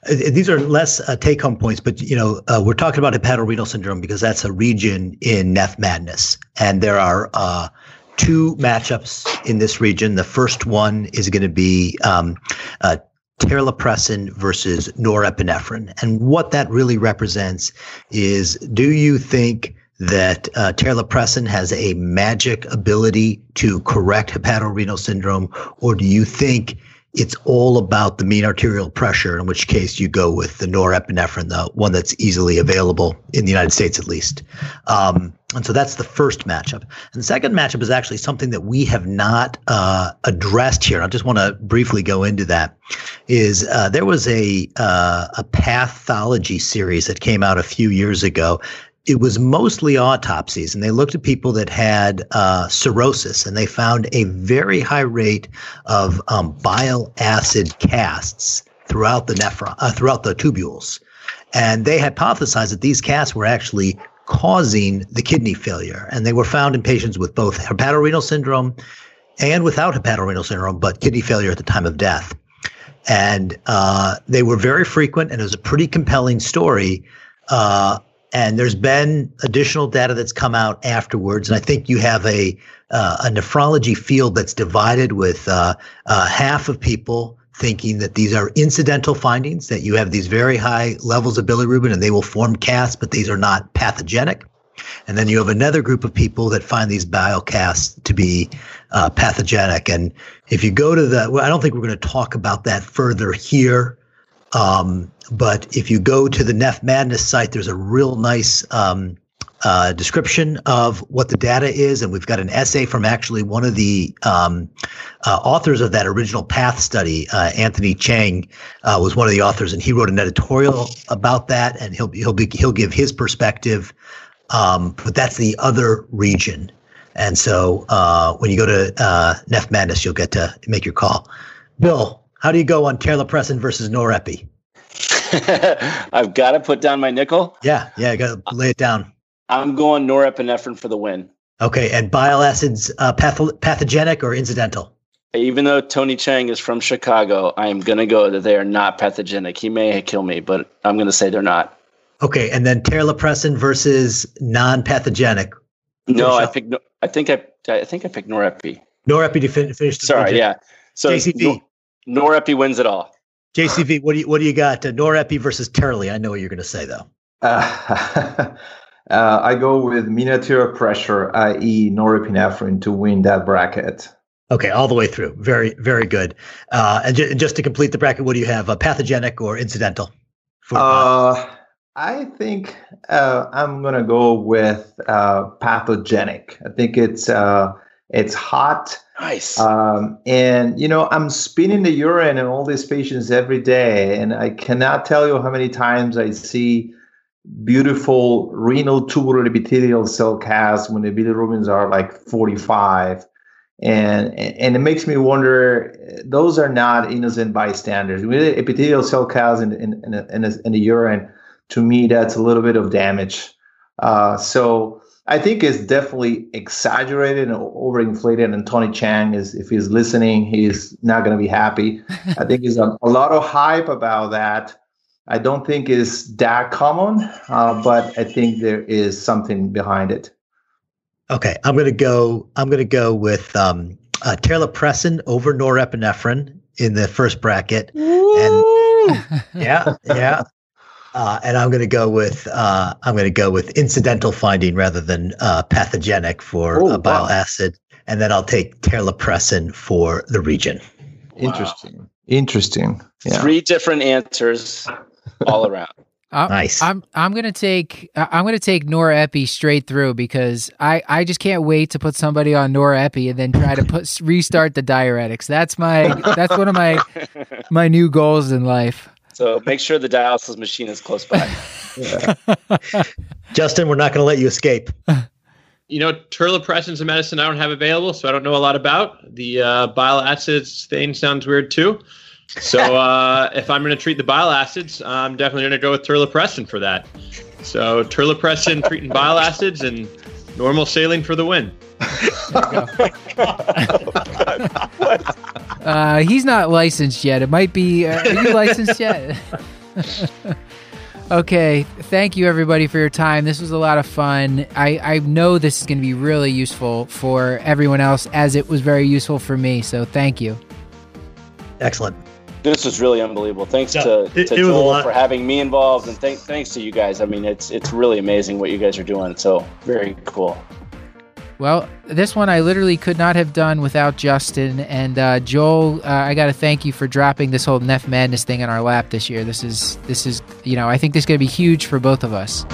Uh, These are less uh, take-home points, but you know uh, we're talking about hepatorenal syndrome because that's a region in NephMadness, and there are uh, two matchups in this region. The first one is going to be um, uh, terlipressin versus norepinephrine, and what that really represents is: Do you think that uh, terlipressin has a magic ability to correct hepatorenal syndrome, or do you think it's all about the mean arterial pressure, in which case you go with the norepinephrine, the one that's easily available in the United States at least. Um, and so that's the first matchup. And the second matchup is actually something that we have not uh, addressed here. I just want to briefly go into that. Is uh, there was a uh, a pathology series that came out a few years ago it was mostly autopsies, and they looked at people that had uh, cirrhosis, and they found a very high rate of um, bile acid casts throughout the nephron, uh, throughout the tubules, and they hypothesized that these casts were actually causing the kidney failure, and they were found in patients with both hepatorenal syndrome and without hepatorenal syndrome, but kidney failure at the time of death. And uh, they were very frequent, and it was a pretty compelling story. Uh, and there's been additional data that's come out afterwards. And I think you have a uh, a nephrology field that's divided with uh, uh, half of people thinking that these are incidental findings, that you have these very high levels of bilirubin and they will form casts, but these are not pathogenic. And then you have another group of people that find these bile casts to be uh, pathogenic. And if you go to the, well, I don't think we're going to talk about that further here. Um, but if you go to the NephMadness site, there's a real nice um, uh, description of what the data is, and we've got an essay from actually one of the um, uh, authors of that original PATH study. Uh, Anthony Chang uh, was one of the authors, and he wrote an editorial about that, and he'll he'll be he'll give his perspective. Um, but that's the other region, and so uh, when you go to uh, NephMadness, you'll get to make your call. Bill, How do you go on terlipressin versus norepi? I've got to put down my nickel. Yeah, yeah, I got to lay it down. I'm going norepinephrine for the win. Okay, and bile acids uh, patho- pathogenic or incidental? Even though Tony Chang is from Chicago, I am going to go that they are not pathogenic. He may kill me, but I'm going to say they're not. Okay, and then terlipressin versus non-pathogenic. No, I picked. I think I. I think I picked Norepi. Norepi to fin- finish. The Sorry, yeah. So JCV. Nor- Norepi wins it all. JCV, what do you what do you got? Uh, Norepi versus Terli. I know what you're going to say though. Uh, uh, I go with mean arterial pressure, i.e., norepinephrine, to win that bracket. Okay, all the way through. Very very good. Uh, and ju- just to complete the bracket, what do you have? Uh, pathogenic or incidental? For, Uh, I think uh, I'm gonna go with uh, pathogenic. I think it's uh, it's hot. Nice. Um, and you know, I'm spinning the urine in all these patients every day, and I cannot tell you how many times I see beautiful renal tubular epithelial cell casts when the bilirubins are like 45. And, and it makes me wonder, those are not innocent bystanders. With epithelial cell counts in, in, in, the- in, the- in the urine, to me, that's a little bit of damage. Uh, so I think it's definitely exaggerated and overinflated. And Tony Chang is, if he's listening, he's not going to be happy. I think there's a, a lot of hype about that. I don't think it's that common, uh, but I think there is something behind it. Okay, I'm going to go. I'm going to go with um, uh, terlipressin over norepinephrine in the first bracket, and yeah, yeah. Uh, and I'm going to go with uh, I'm going to go with incidental finding rather than uh, pathogenic for Oh, uh, bile wow. acid, and then I'll take terlipressin for the region. Interesting. Interesting. Yeah. Three different answers all around. I'm, Nice. I'm I'm gonna take I- I'm gonna take Norepi straight through because I I just can't wait to put somebody on Norepi and then try to put restart the diuretics. That's my that's one of my my new goals in life. So make sure the dialysis machine is close by. Justin, we're not going to let you escape. You know, terlipressin's a medicine I don't have available, so I don't know a lot about. The uh, bile acids thing sounds weird too. So uh, if I'm going to treat the bile acids, I'm definitely going to go with terlipressin for that. So terlipressin treating bile acids and normal saline for the win. Uh, he's not licensed yet. It might be. Uh, are you licensed yet? okay. Thank you, everybody, for your time. This was a lot of fun. I, I know this is going to be really useful for everyone else, as it was very useful for me. So thank you. Excellent. This was really unbelievable. Thanks Yeah, to, it- to it was Joel for having me involved, and thank, thanks to you guys. I mean, it's it's really amazing what you guys are doing. So very cool. Well, this one I literally could not have done without Justin and uh, Joel. Uh, I got to thank you for dropping this whole NephMadness thing in our lap this year. This is this is you know I think this is going to be huge for both of us.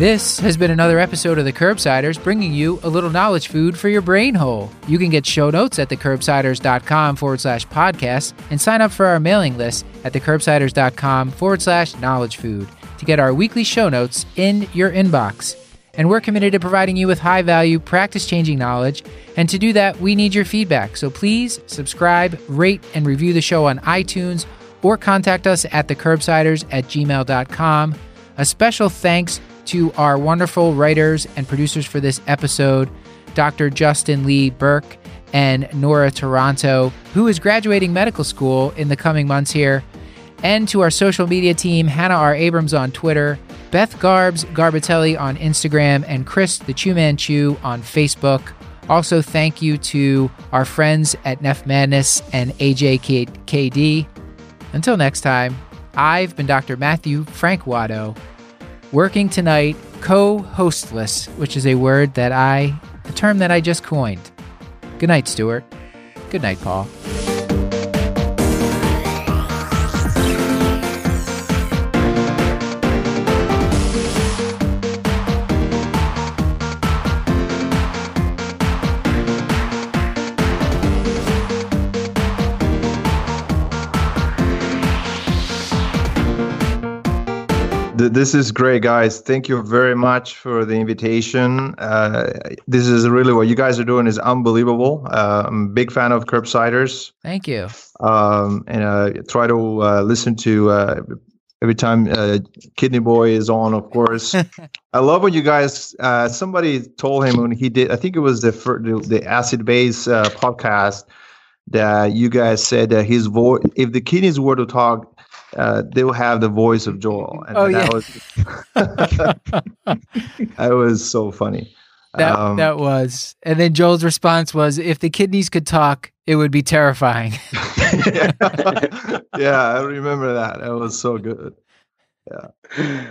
This has been another episode of The Curbsiders, bringing you a little knowledge food for your brain hole. You can get show notes at thecurbsiders.com forward slash podcast and sign up for our mailing list at thecurbsiders.com forward slash knowledge food to get our weekly show notes in your inbox. And we're committed to providing you with high value, practice changing knowledge. And to do that, we need your feedback. So please subscribe, rate, and review the show on iTunes or contact us at thecurbsiders at gmail.com. A special thanks to our wonderful writers and producers for this episode, Dr. Justin Lee Berk and Nora Taranto, who is graduating medical school in the coming months here, and to our social media team, Hannah R. Abrams on Twitter, Beth Garbs Garbitelli on Instagram, and Chris the Chew Man Chew on Facebook. Also, thank you to our friends at NephMadness and AJKD. Until next time, I've been Dr. Matthew Frank Watto, working tonight co hostless, which is a word that I, a term that I just coined. Good night, Stuart. Good night, Paul. This is great, guys. Thank you very much for the invitation. Uh, this is really what you guys are doing is unbelievable. Uh, I'm a big fan of Curbsiders, Thank you. um, and uh, try to uh, listen to uh, every time uh, Kidney Boy is on. Of course, I love when you guys. Uh, somebody told him when he did. I think it was the the, the Acid Base uh, podcast that you guys said that his voice. If the kidneys were to talk. Uh, they will have the voice of Joel. And Oh, that yeah. was that was so funny. That Um, that was. And then Joel's response was, "If the kidneys could talk, it would be terrifying." yeah, I remember that. That was so good. Yeah.